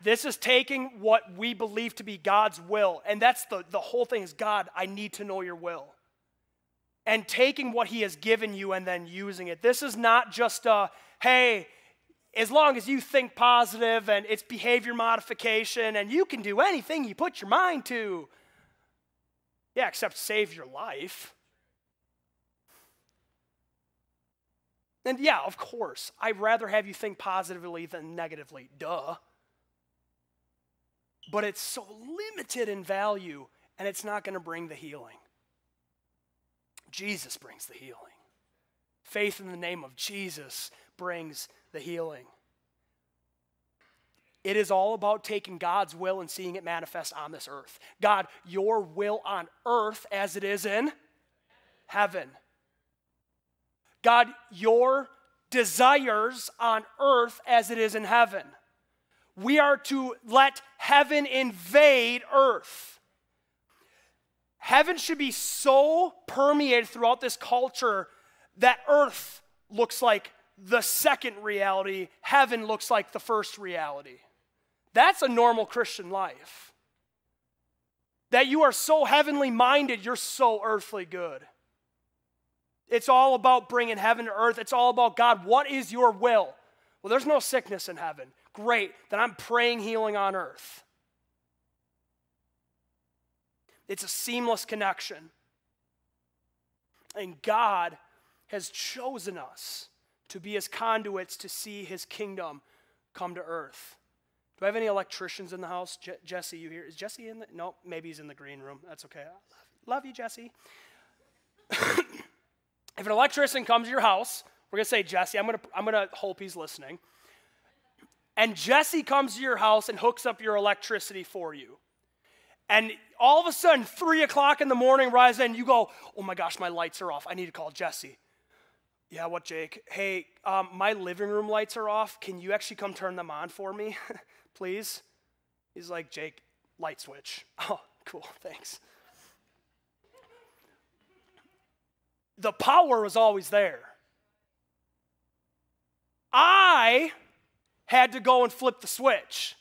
This is taking what we believe to be God's will, and that's the, the whole thing is God, I need to know your will. And taking what He has given you and then using it. This is not just a, hey, as long as you think positive and it's behavior modification and you can do anything you put your mind to. Yeah, except save your life. And yeah, of course, I'd rather have you think positively than negatively. Duh. But it's so limited in value, and it's not going to bring the healing. Jesus brings the healing. Faith in the name of Jesus brings the healing. It is all about taking God's will and seeing it manifest on this earth. God, your will on earth as it is in heaven. God, your desires on earth as it is in heaven. We are to let heaven invade earth. Heaven should be so permeated throughout this culture that earth looks like the second reality, heaven looks like the first reality. That's a normal Christian life. that you are so heavenly minded, you're so earthly good. It's all about bringing heaven to earth. It's all about God. What is your will? Well, there's no sickness in heaven. Great. that I'm praying healing on earth. It's a seamless connection. And God has chosen us to be his conduits to see his kingdom come to earth. Do I have any electricians in the house? Je- Jesse, you here? Is Jesse in the? No, maybe he's in the green room. That's okay. Love, love you, Jesse. if an electrician comes to your house, we're gonna say, Jesse, I'm gonna, I'm gonna hope he's listening. And Jesse comes to your house and hooks up your electricity for you. And all of a sudden, three o'clock in the morning, rise and you go, oh my gosh, my lights are off. I need to call Jesse. Yeah, what, Jake? Hey, um, my living room lights are off. Can you actually come turn them on for me, please? He's like, Jake, light switch. Oh, cool, thanks. The power was always there. I had to go and flip the switch.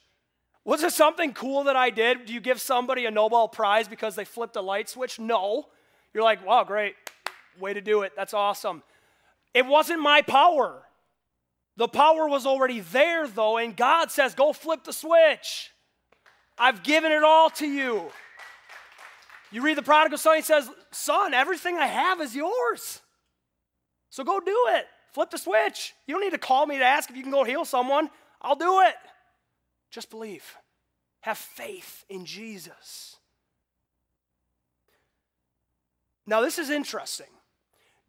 Was it something cool that I did? Do you give somebody a Nobel Prize because they flipped a light switch? No. You're like, wow, great. Way to do it. That's awesome. It wasn't my power. The power was already there, though, and God says, go flip the switch. I've given it all to you. You read the prodigal son, he says, Son, everything I have is yours. So go do it. Flip the switch. You don't need to call me to ask if you can go heal someone. I'll do it. Just believe. Have faith in Jesus. Now, this is interesting.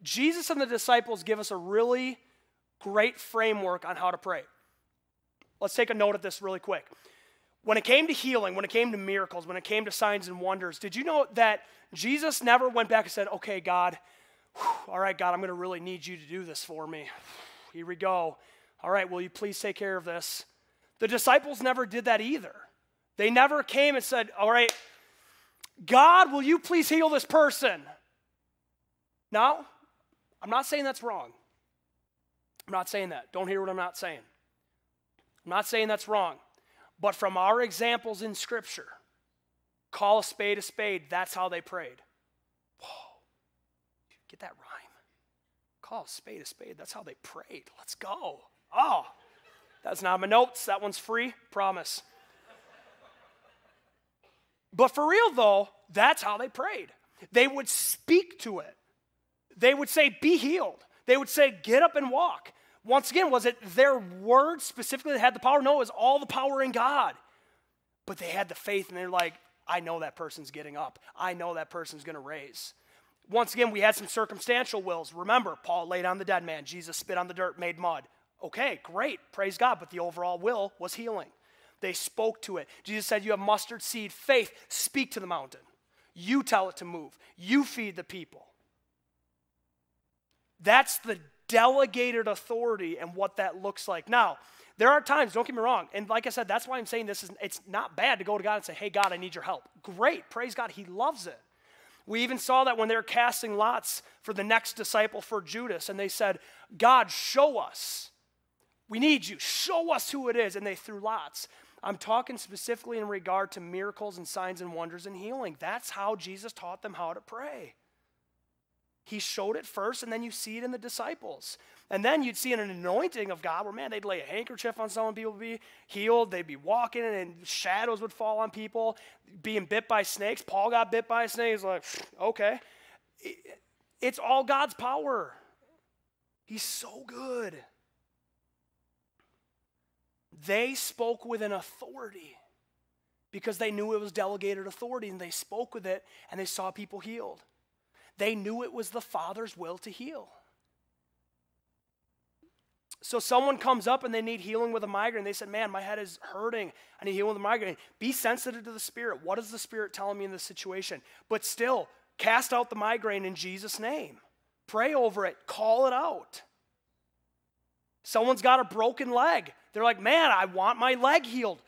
Jesus and the disciples give us a really great framework on how to pray. Let's take a note of this really quick. When it came to healing, when it came to miracles, when it came to signs and wonders, did you know that Jesus never went back and said, Okay, God, all right, God, I'm going to really need you to do this for me. Here we go. All right, will you please take care of this? The disciples never did that either. They never came and said, All right, God, will you please heal this person? Now, I'm not saying that's wrong. I'm not saying that. Don't hear what I'm not saying. I'm not saying that's wrong. But from our examples in Scripture, call a spade a spade, that's how they prayed. Get that rhyme? Call a spade a spade, that's how they prayed. Let's go. Oh, that's not my notes. That one's free, promise. But for real, though, that's how they prayed. They would speak to it. They would say, Be healed. They would say, Get up and walk. Once again, was it their words specifically that had the power? No, it was all the power in God. But they had the faith and they're like, I know that person's getting up. I know that person's going to raise. Once again, we had some circumstantial wills. Remember, Paul laid on the dead man, Jesus spit on the dirt, made mud. Okay, great, praise God, but the overall will was healing. They spoke to it. Jesus said, You have mustard seed faith, speak to the mountain. You tell it to move, you feed the people. That's the delegated authority and what that looks like. Now, there are times, don't get me wrong, and like I said, that's why I'm saying this is it's not bad to go to God and say, Hey God, I need your help. Great, praise God, He loves it. We even saw that when they were casting lots for the next disciple for Judas, and they said, God, show us. We need you. Show us who it is. And they threw lots. I'm talking specifically in regard to miracles and signs and wonders and healing. That's how Jesus taught them how to pray. He showed it first, and then you see it in the disciples. And then you'd see an anointing of God where, man, they'd lay a handkerchief on someone, people would be healed. They'd be walking, and shadows would fall on people, being bit by snakes. Paul got bit by a snake. He's like, okay. It's all God's power. He's so good. They spoke with an authority because they knew it was delegated authority and they spoke with it and they saw people healed. They knew it was the Father's will to heal. So someone comes up and they need healing with a migraine. They said, Man, my head is hurting. I need healing with a migraine. Be sensitive to the Spirit. What is the Spirit telling me in this situation? But still, cast out the migraine in Jesus' name. Pray over it. Call it out. Someone's got a broken leg. They're like, man, I want my leg healed.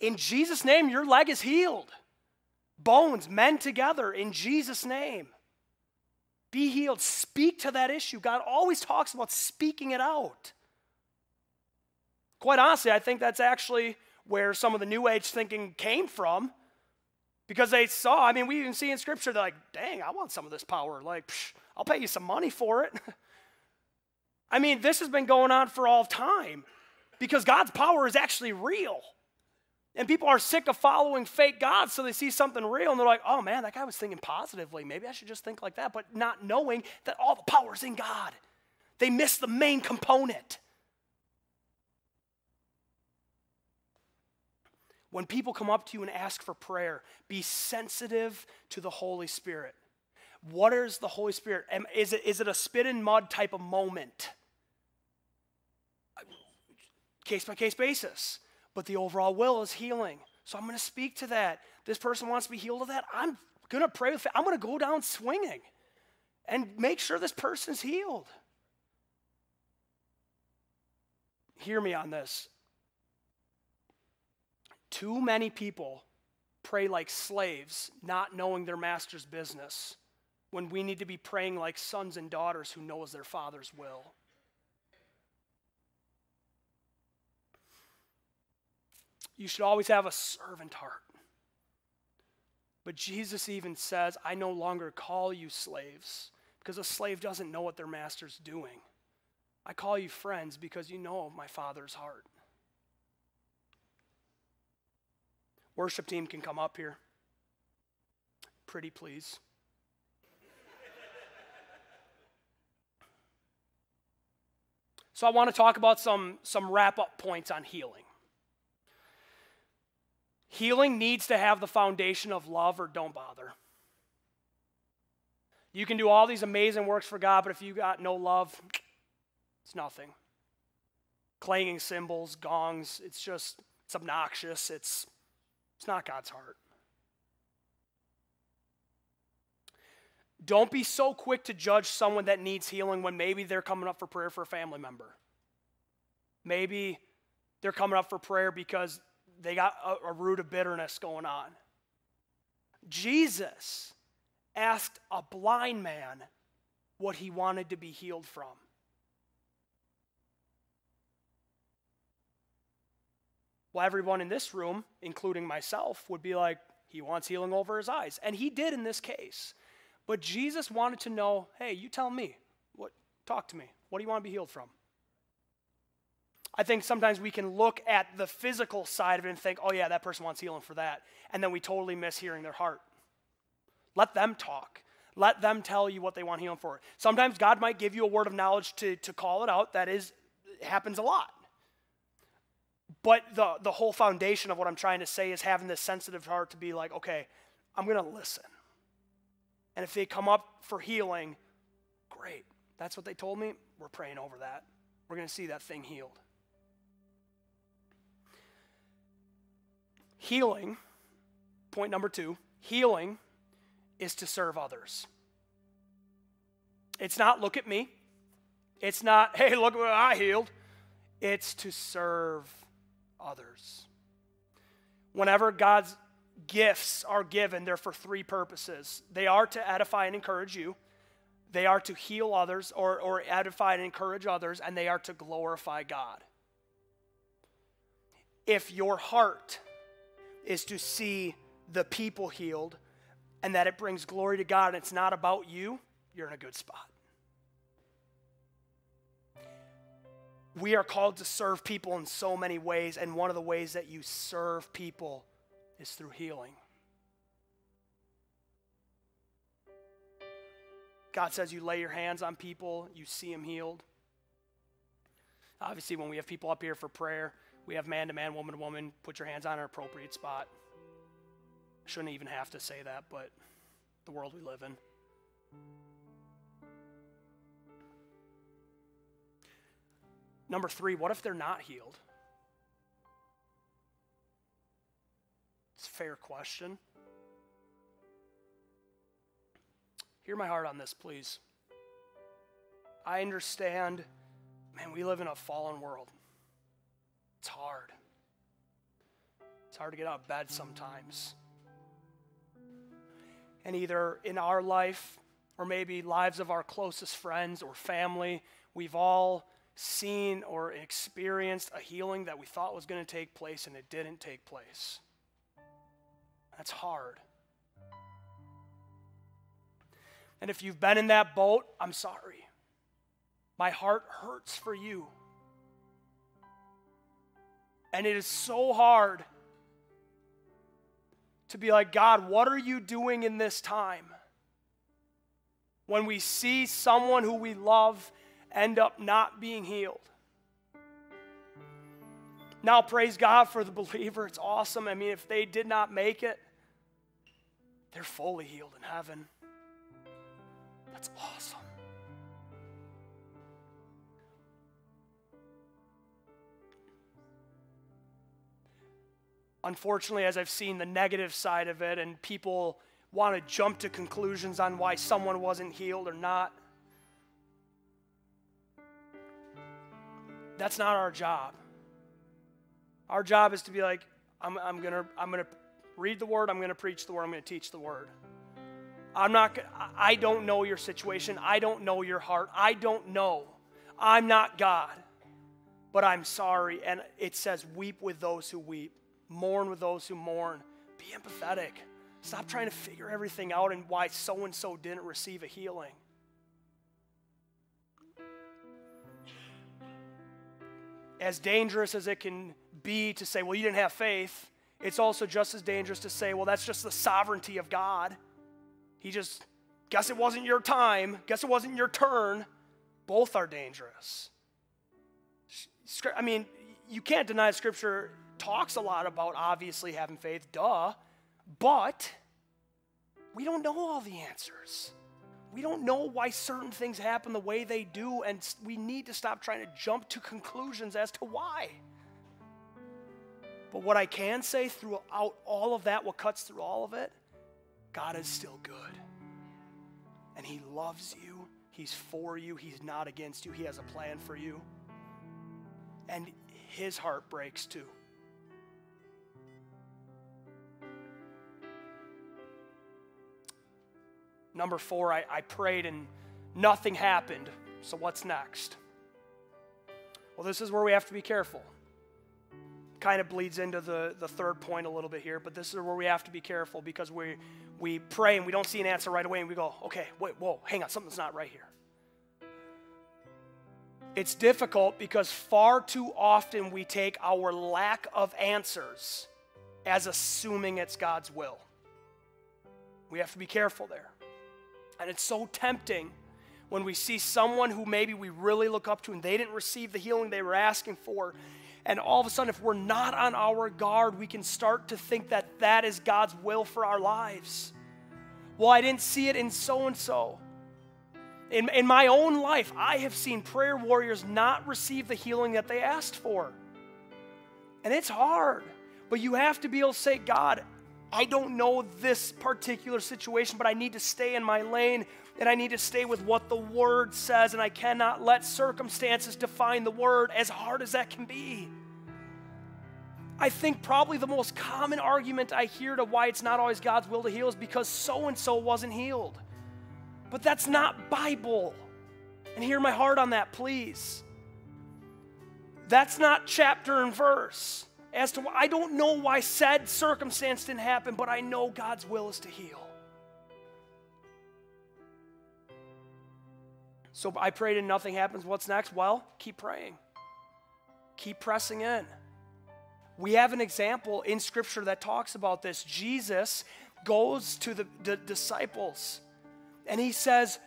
In Jesus' name, your leg is healed. Bones mend together in Jesus' name. Be healed. Speak to that issue. God always talks about speaking it out. Quite honestly, I think that's actually where some of the New Age thinking came from. Because they saw, I mean, we even see in scripture, they're like, dang, I want some of this power. Like, psh, I'll pay you some money for it. I mean, this has been going on for all time because God's power is actually real. And people are sick of following fake gods, so they see something real and they're like, oh man, that guy was thinking positively. Maybe I should just think like that, but not knowing that all the power is in God. They miss the main component. When people come up to you and ask for prayer, be sensitive to the Holy Spirit. What is the Holy Spirit? Is it, is it a spit and mud type of moment? Case by case basis. But the overall will is healing. So I'm going to speak to that. This person wants to be healed of that. I'm going to pray with it. I'm going to go down swinging and make sure this person's healed. Hear me on this. Too many people pray like slaves, not knowing their master's business, when we need to be praying like sons and daughters who knows their father's will. You should always have a servant heart. But Jesus even says, I no longer call you slaves, because a slave doesn't know what their master's doing. I call you friends because you know my Father's heart. Worship team can come up here. Pretty please. so I want to talk about some, some wrap up points on healing. Healing needs to have the foundation of love or don't bother. You can do all these amazing works for God, but if you got no love, it's nothing. Clanging cymbals, gongs, it's just, it's obnoxious. It's it's not God's heart. Don't be so quick to judge someone that needs healing when maybe they're coming up for prayer for a family member. Maybe they're coming up for prayer because they got a, a root of bitterness going on. Jesus asked a blind man what he wanted to be healed from. Well, everyone in this room, including myself, would be like, he wants healing over his eyes. And he did in this case. But Jesus wanted to know, hey, you tell me. What talk to me. What do you want to be healed from? I think sometimes we can look at the physical side of it and think, oh, yeah, that person wants healing for that. And then we totally miss hearing their heart. Let them talk. Let them tell you what they want healing for. Sometimes God might give you a word of knowledge to, to call it out. That is, happens a lot. But the, the whole foundation of what I'm trying to say is having this sensitive heart to be like, okay, I'm going to listen. And if they come up for healing, great. That's what they told me. We're praying over that. We're going to see that thing healed. Healing, point number two, healing is to serve others. It's not look at me. It's not, hey, look what I healed. It's to serve others. Whenever God's gifts are given, they're for three purposes they are to edify and encourage you, they are to heal others or, or edify and encourage others, and they are to glorify God. If your heart is to see the people healed and that it brings glory to God and it's not about you, you're in a good spot. We are called to serve people in so many ways, and one of the ways that you serve people is through healing. God says you lay your hands on people, you see them healed. Obviously, when we have people up here for prayer, we have man to man, woman to woman, put your hands on an appropriate spot. Shouldn't even have to say that, but the world we live in. Number three, what if they're not healed? It's a fair question. Hear my heart on this, please. I understand, man, we live in a fallen world. It's hard. It's hard to get out of bed sometimes. And either in our life, or maybe lives of our closest friends or family, we've all seen or experienced a healing that we thought was going to take place and it didn't take place. That's hard. And if you've been in that boat, I'm sorry. My heart hurts for you. And it is so hard to be like, God, what are you doing in this time? When we see someone who we love end up not being healed. Now, praise God for the believer. It's awesome. I mean, if they did not make it, they're fully healed in heaven. That's awesome. Unfortunately, as I've seen the negative side of it, and people want to jump to conclusions on why someone wasn't healed or not, that's not our job. Our job is to be like, I'm, I'm going to I'm gonna read the word, I'm going to preach the word, I'm going to teach the word. I'm not, I don't know your situation. I don't know your heart. I don't know. I'm not God, but I'm sorry. And it says, weep with those who weep, mourn with those who mourn. Be empathetic. Stop trying to figure everything out and why so and so didn't receive a healing. As dangerous as it can be to say, well, you didn't have faith, it's also just as dangerous to say, well, that's just the sovereignty of God. He just, guess it wasn't your time, guess it wasn't your turn. Both are dangerous. I mean, you can't deny Scripture talks a lot about obviously having faith, duh, but we don't know all the answers. We don't know why certain things happen the way they do, and we need to stop trying to jump to conclusions as to why. But what I can say throughout all of that, what cuts through all of it, God is still good. And He loves you. He's for you. He's not against you. He has a plan for you. And His heart breaks too. Number four, I, I prayed and nothing happened. So what's next? Well, this is where we have to be careful kind of bleeds into the, the third point a little bit here, but this is where we have to be careful because we, we pray and we don't see an answer right away and we go, okay, wait, whoa, hang on, something's not right here. It's difficult because far too often we take our lack of answers as assuming it's God's will. We have to be careful there. And it's so tempting when we see someone who maybe we really look up to and they didn't receive the healing they were asking for and all of a sudden, if we're not on our guard, we can start to think that that is God's will for our lives. Well, I didn't see it in so and so. In, in my own life, I have seen prayer warriors not receive the healing that they asked for. And it's hard, but you have to be able to say, God, I don't know this particular situation, but I need to stay in my lane and I need to stay with what the Word says, and I cannot let circumstances define the Word, as hard as that can be. I think probably the most common argument I hear to why it's not always God's will to heal is because so and so wasn't healed. But that's not Bible. And hear my heart on that, please. That's not chapter and verse. As to I don't know why said circumstance didn't happen, but I know God's will is to heal. So I prayed and nothing happens. What's next? Well, keep praying. Keep pressing in. We have an example in Scripture that talks about this. Jesus goes to the, the disciples and he says,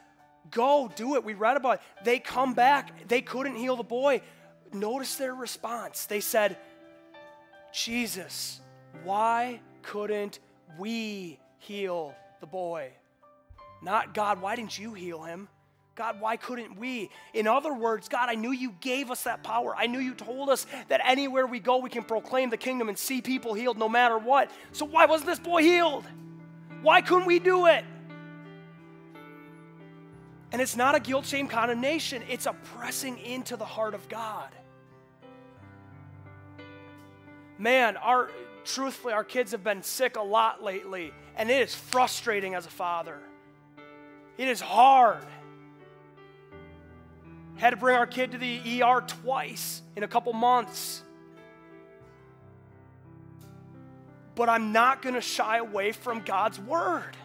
Go, do it. We read about it. They come back. They couldn't heal the boy. Notice their response. They said, Jesus, why couldn't we heal the boy? Not God, why didn't you heal him? God, why couldn't we? In other words, God, I knew you gave us that power. I knew you told us that anywhere we go, we can proclaim the kingdom and see people healed no matter what. So why wasn't this boy healed? Why couldn't we do it? And it's not a guilt, shame, condemnation, it's a pressing into the heart of God. Man, our truthfully, our kids have been sick a lot lately, and it is frustrating as a father. It is hard. Had to bring our kid to the ER twice in a couple months. But I'm not going to shy away from God's word.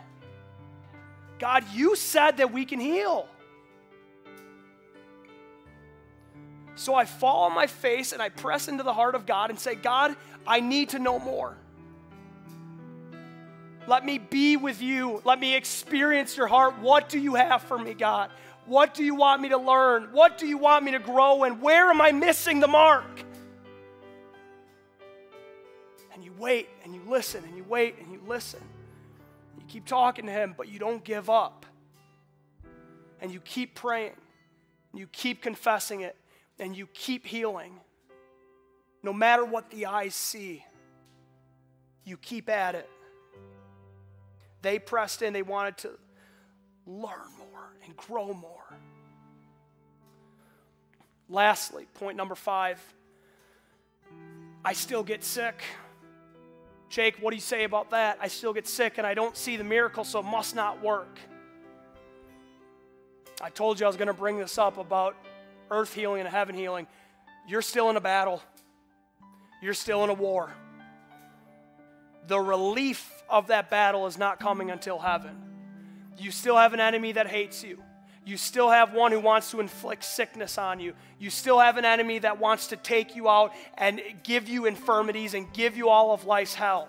God, you said that we can heal. So I fall on my face and I press into the heart of God and say, God, I need to know more. Let me be with you. Let me experience your heart. What do you have for me, God? What do you want me to learn? What do you want me to grow in? Where am I missing the mark? And you wait and you listen and you wait and you listen. You keep talking to him, but you don't give up. And you keep praying. You keep confessing it and you keep healing, no matter what the eyes see, you keep at it. They pressed in, they wanted to learn more and grow more. Lastly, point number five I still get sick. Jake, what do you say about that? I still get sick and I don't see the miracle, so it must not work. I told you I was going to bring this up about earth healing and heaven healing, you're still in a battle. You're still in a war. The relief of that battle is not coming until heaven. You still have an enemy that hates you. You still have one who wants to inflict sickness on you. You still have an enemy that wants to take you out and give you infirmities and give you all of life's hell.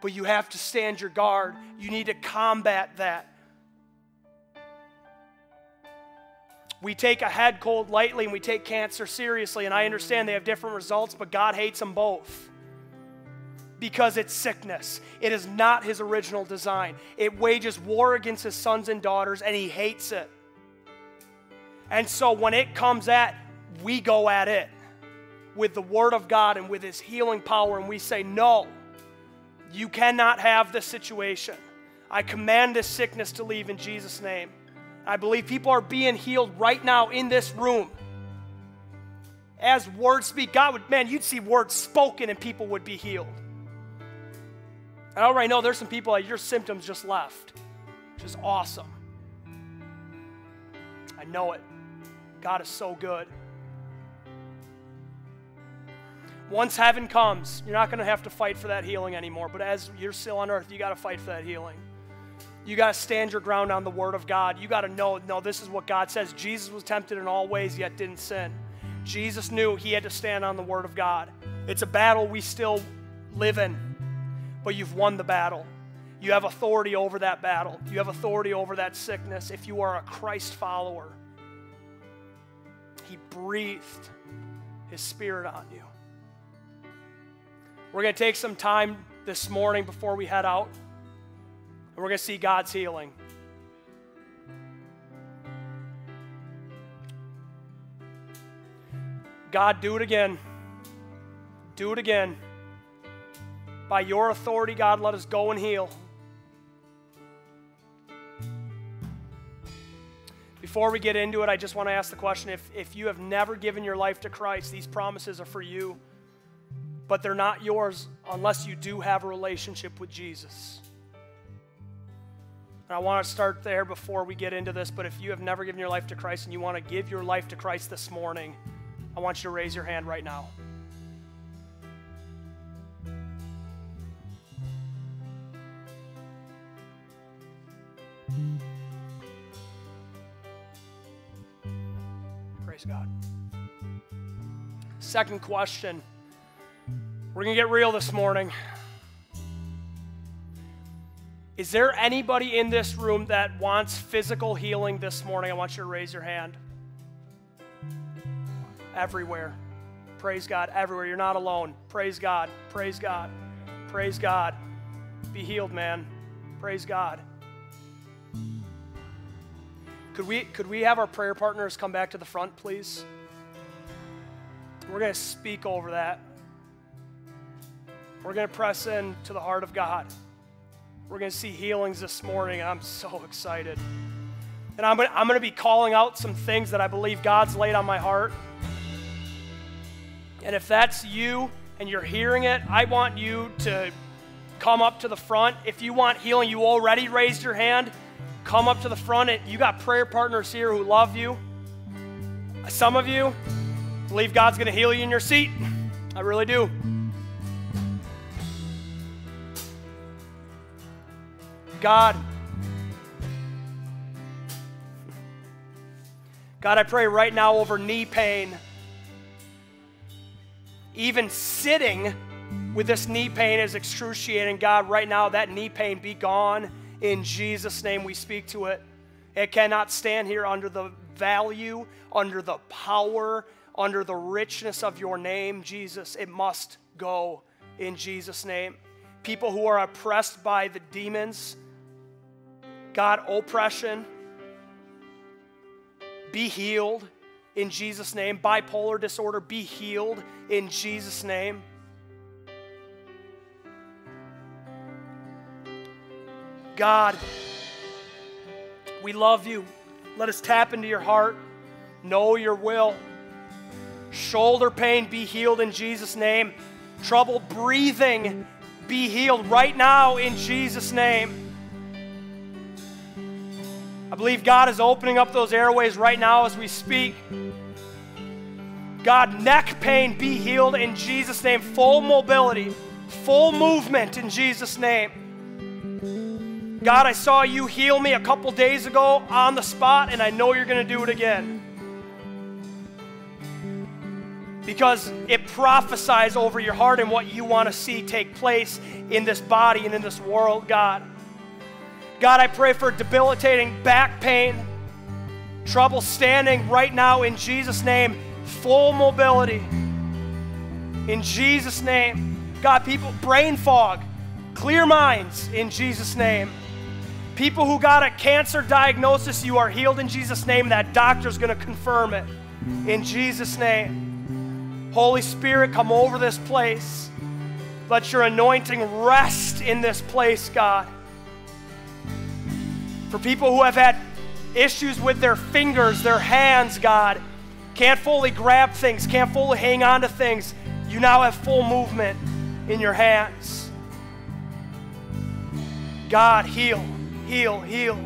But you have to stand your guard. You need to combat that. We take a head cold lightly and we take cancer seriously. And I understand they have different results, but God hates them both because it's sickness. It is not his original design. It wages war against his sons and daughters, and he hates it. And so when it comes at, we go at it with the word of God and with his healing power, and we say, No, you cannot have this situation. I command this sickness to leave in Jesus' name. I believe people are being healed right now in this room. As words speak, God would, man, you'd see words spoken and people would be healed. I already know there's some people that your symptoms just left, which is awesome. I know it. God is so good. Once heaven comes, you're not going to have to fight for that healing anymore. But as you're still on earth, you got to fight for that healing. You got to stand your ground on the Word of God. You got to know, no, this is what God says. Jesus was tempted in all ways, yet didn't sin. Jesus knew he had to stand on the Word of God. It's a battle we still live in, but you've won the battle. You have authority over that battle, you have authority over that sickness if you are a Christ follower. He breathed his spirit on you. We're going to take some time this morning before we head out. And we're going to see God's healing. God, do it again. Do it again. By your authority, God, let us go and heal. Before we get into it, I just want to ask the question if, if you have never given your life to Christ, these promises are for you, but they're not yours unless you do have a relationship with Jesus. And I want to start there before we get into this, but if you have never given your life to Christ and you want to give your life to Christ this morning, I want you to raise your hand right now. Praise God. Second question. We're going to get real this morning. Is there anybody in this room that wants physical healing this morning? I want you to raise your hand. Everywhere. Praise God. Everywhere. You're not alone. Praise God. Praise God. Praise God. Be healed, man. Praise God. Could we, could we have our prayer partners come back to the front, please? We're going to speak over that. We're going to press in to the heart of God. We're going to see healings this morning. I'm so excited. And I'm, I'm going to be calling out some things that I believe God's laid on my heart. And if that's you and you're hearing it, I want you to come up to the front. If you want healing, you already raised your hand. Come up to the front. You got prayer partners here who love you. Some of you believe God's going to heal you in your seat. I really do. God. God, I pray right now over knee pain. Even sitting with this knee pain is excruciating. God, right now, that knee pain be gone. In Jesus' name, we speak to it. It cannot stand here under the value, under the power, under the richness of your name, Jesus. It must go in Jesus' name. People who are oppressed by the demons, God, oppression, be healed in Jesus' name. Bipolar disorder, be healed in Jesus' name. God, we love you. Let us tap into your heart, know your will. Shoulder pain, be healed in Jesus' name. Trouble breathing, be healed right now in Jesus' name. I believe God is opening up those airways right now as we speak. God, neck pain be healed in Jesus' name. Full mobility, full movement in Jesus' name. God, I saw you heal me a couple days ago on the spot, and I know you're going to do it again. Because it prophesies over your heart and what you want to see take place in this body and in this world, God. God, I pray for debilitating back pain, trouble standing right now in Jesus' name, full mobility. In Jesus' name. God, people, brain fog, clear minds in Jesus' name. People who got a cancer diagnosis, you are healed in Jesus' name. That doctor's going to confirm it in Jesus' name. Holy Spirit, come over this place. Let your anointing rest in this place, God for people who have had issues with their fingers, their hands, God, can't fully grab things, can't fully hang on to things, you now have full movement in your hands. God, heal, heal, heal.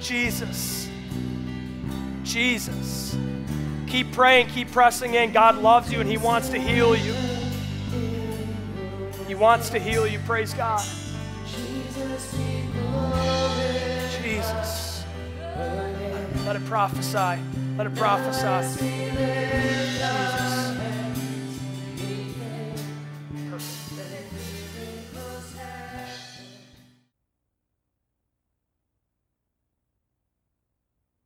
Jesus. Jesus. Keep praying, keep pressing in. God loves you and He wants to heal you. He wants to heal you. Praise God. Let it prophesy. Let it prophesy. Jesus.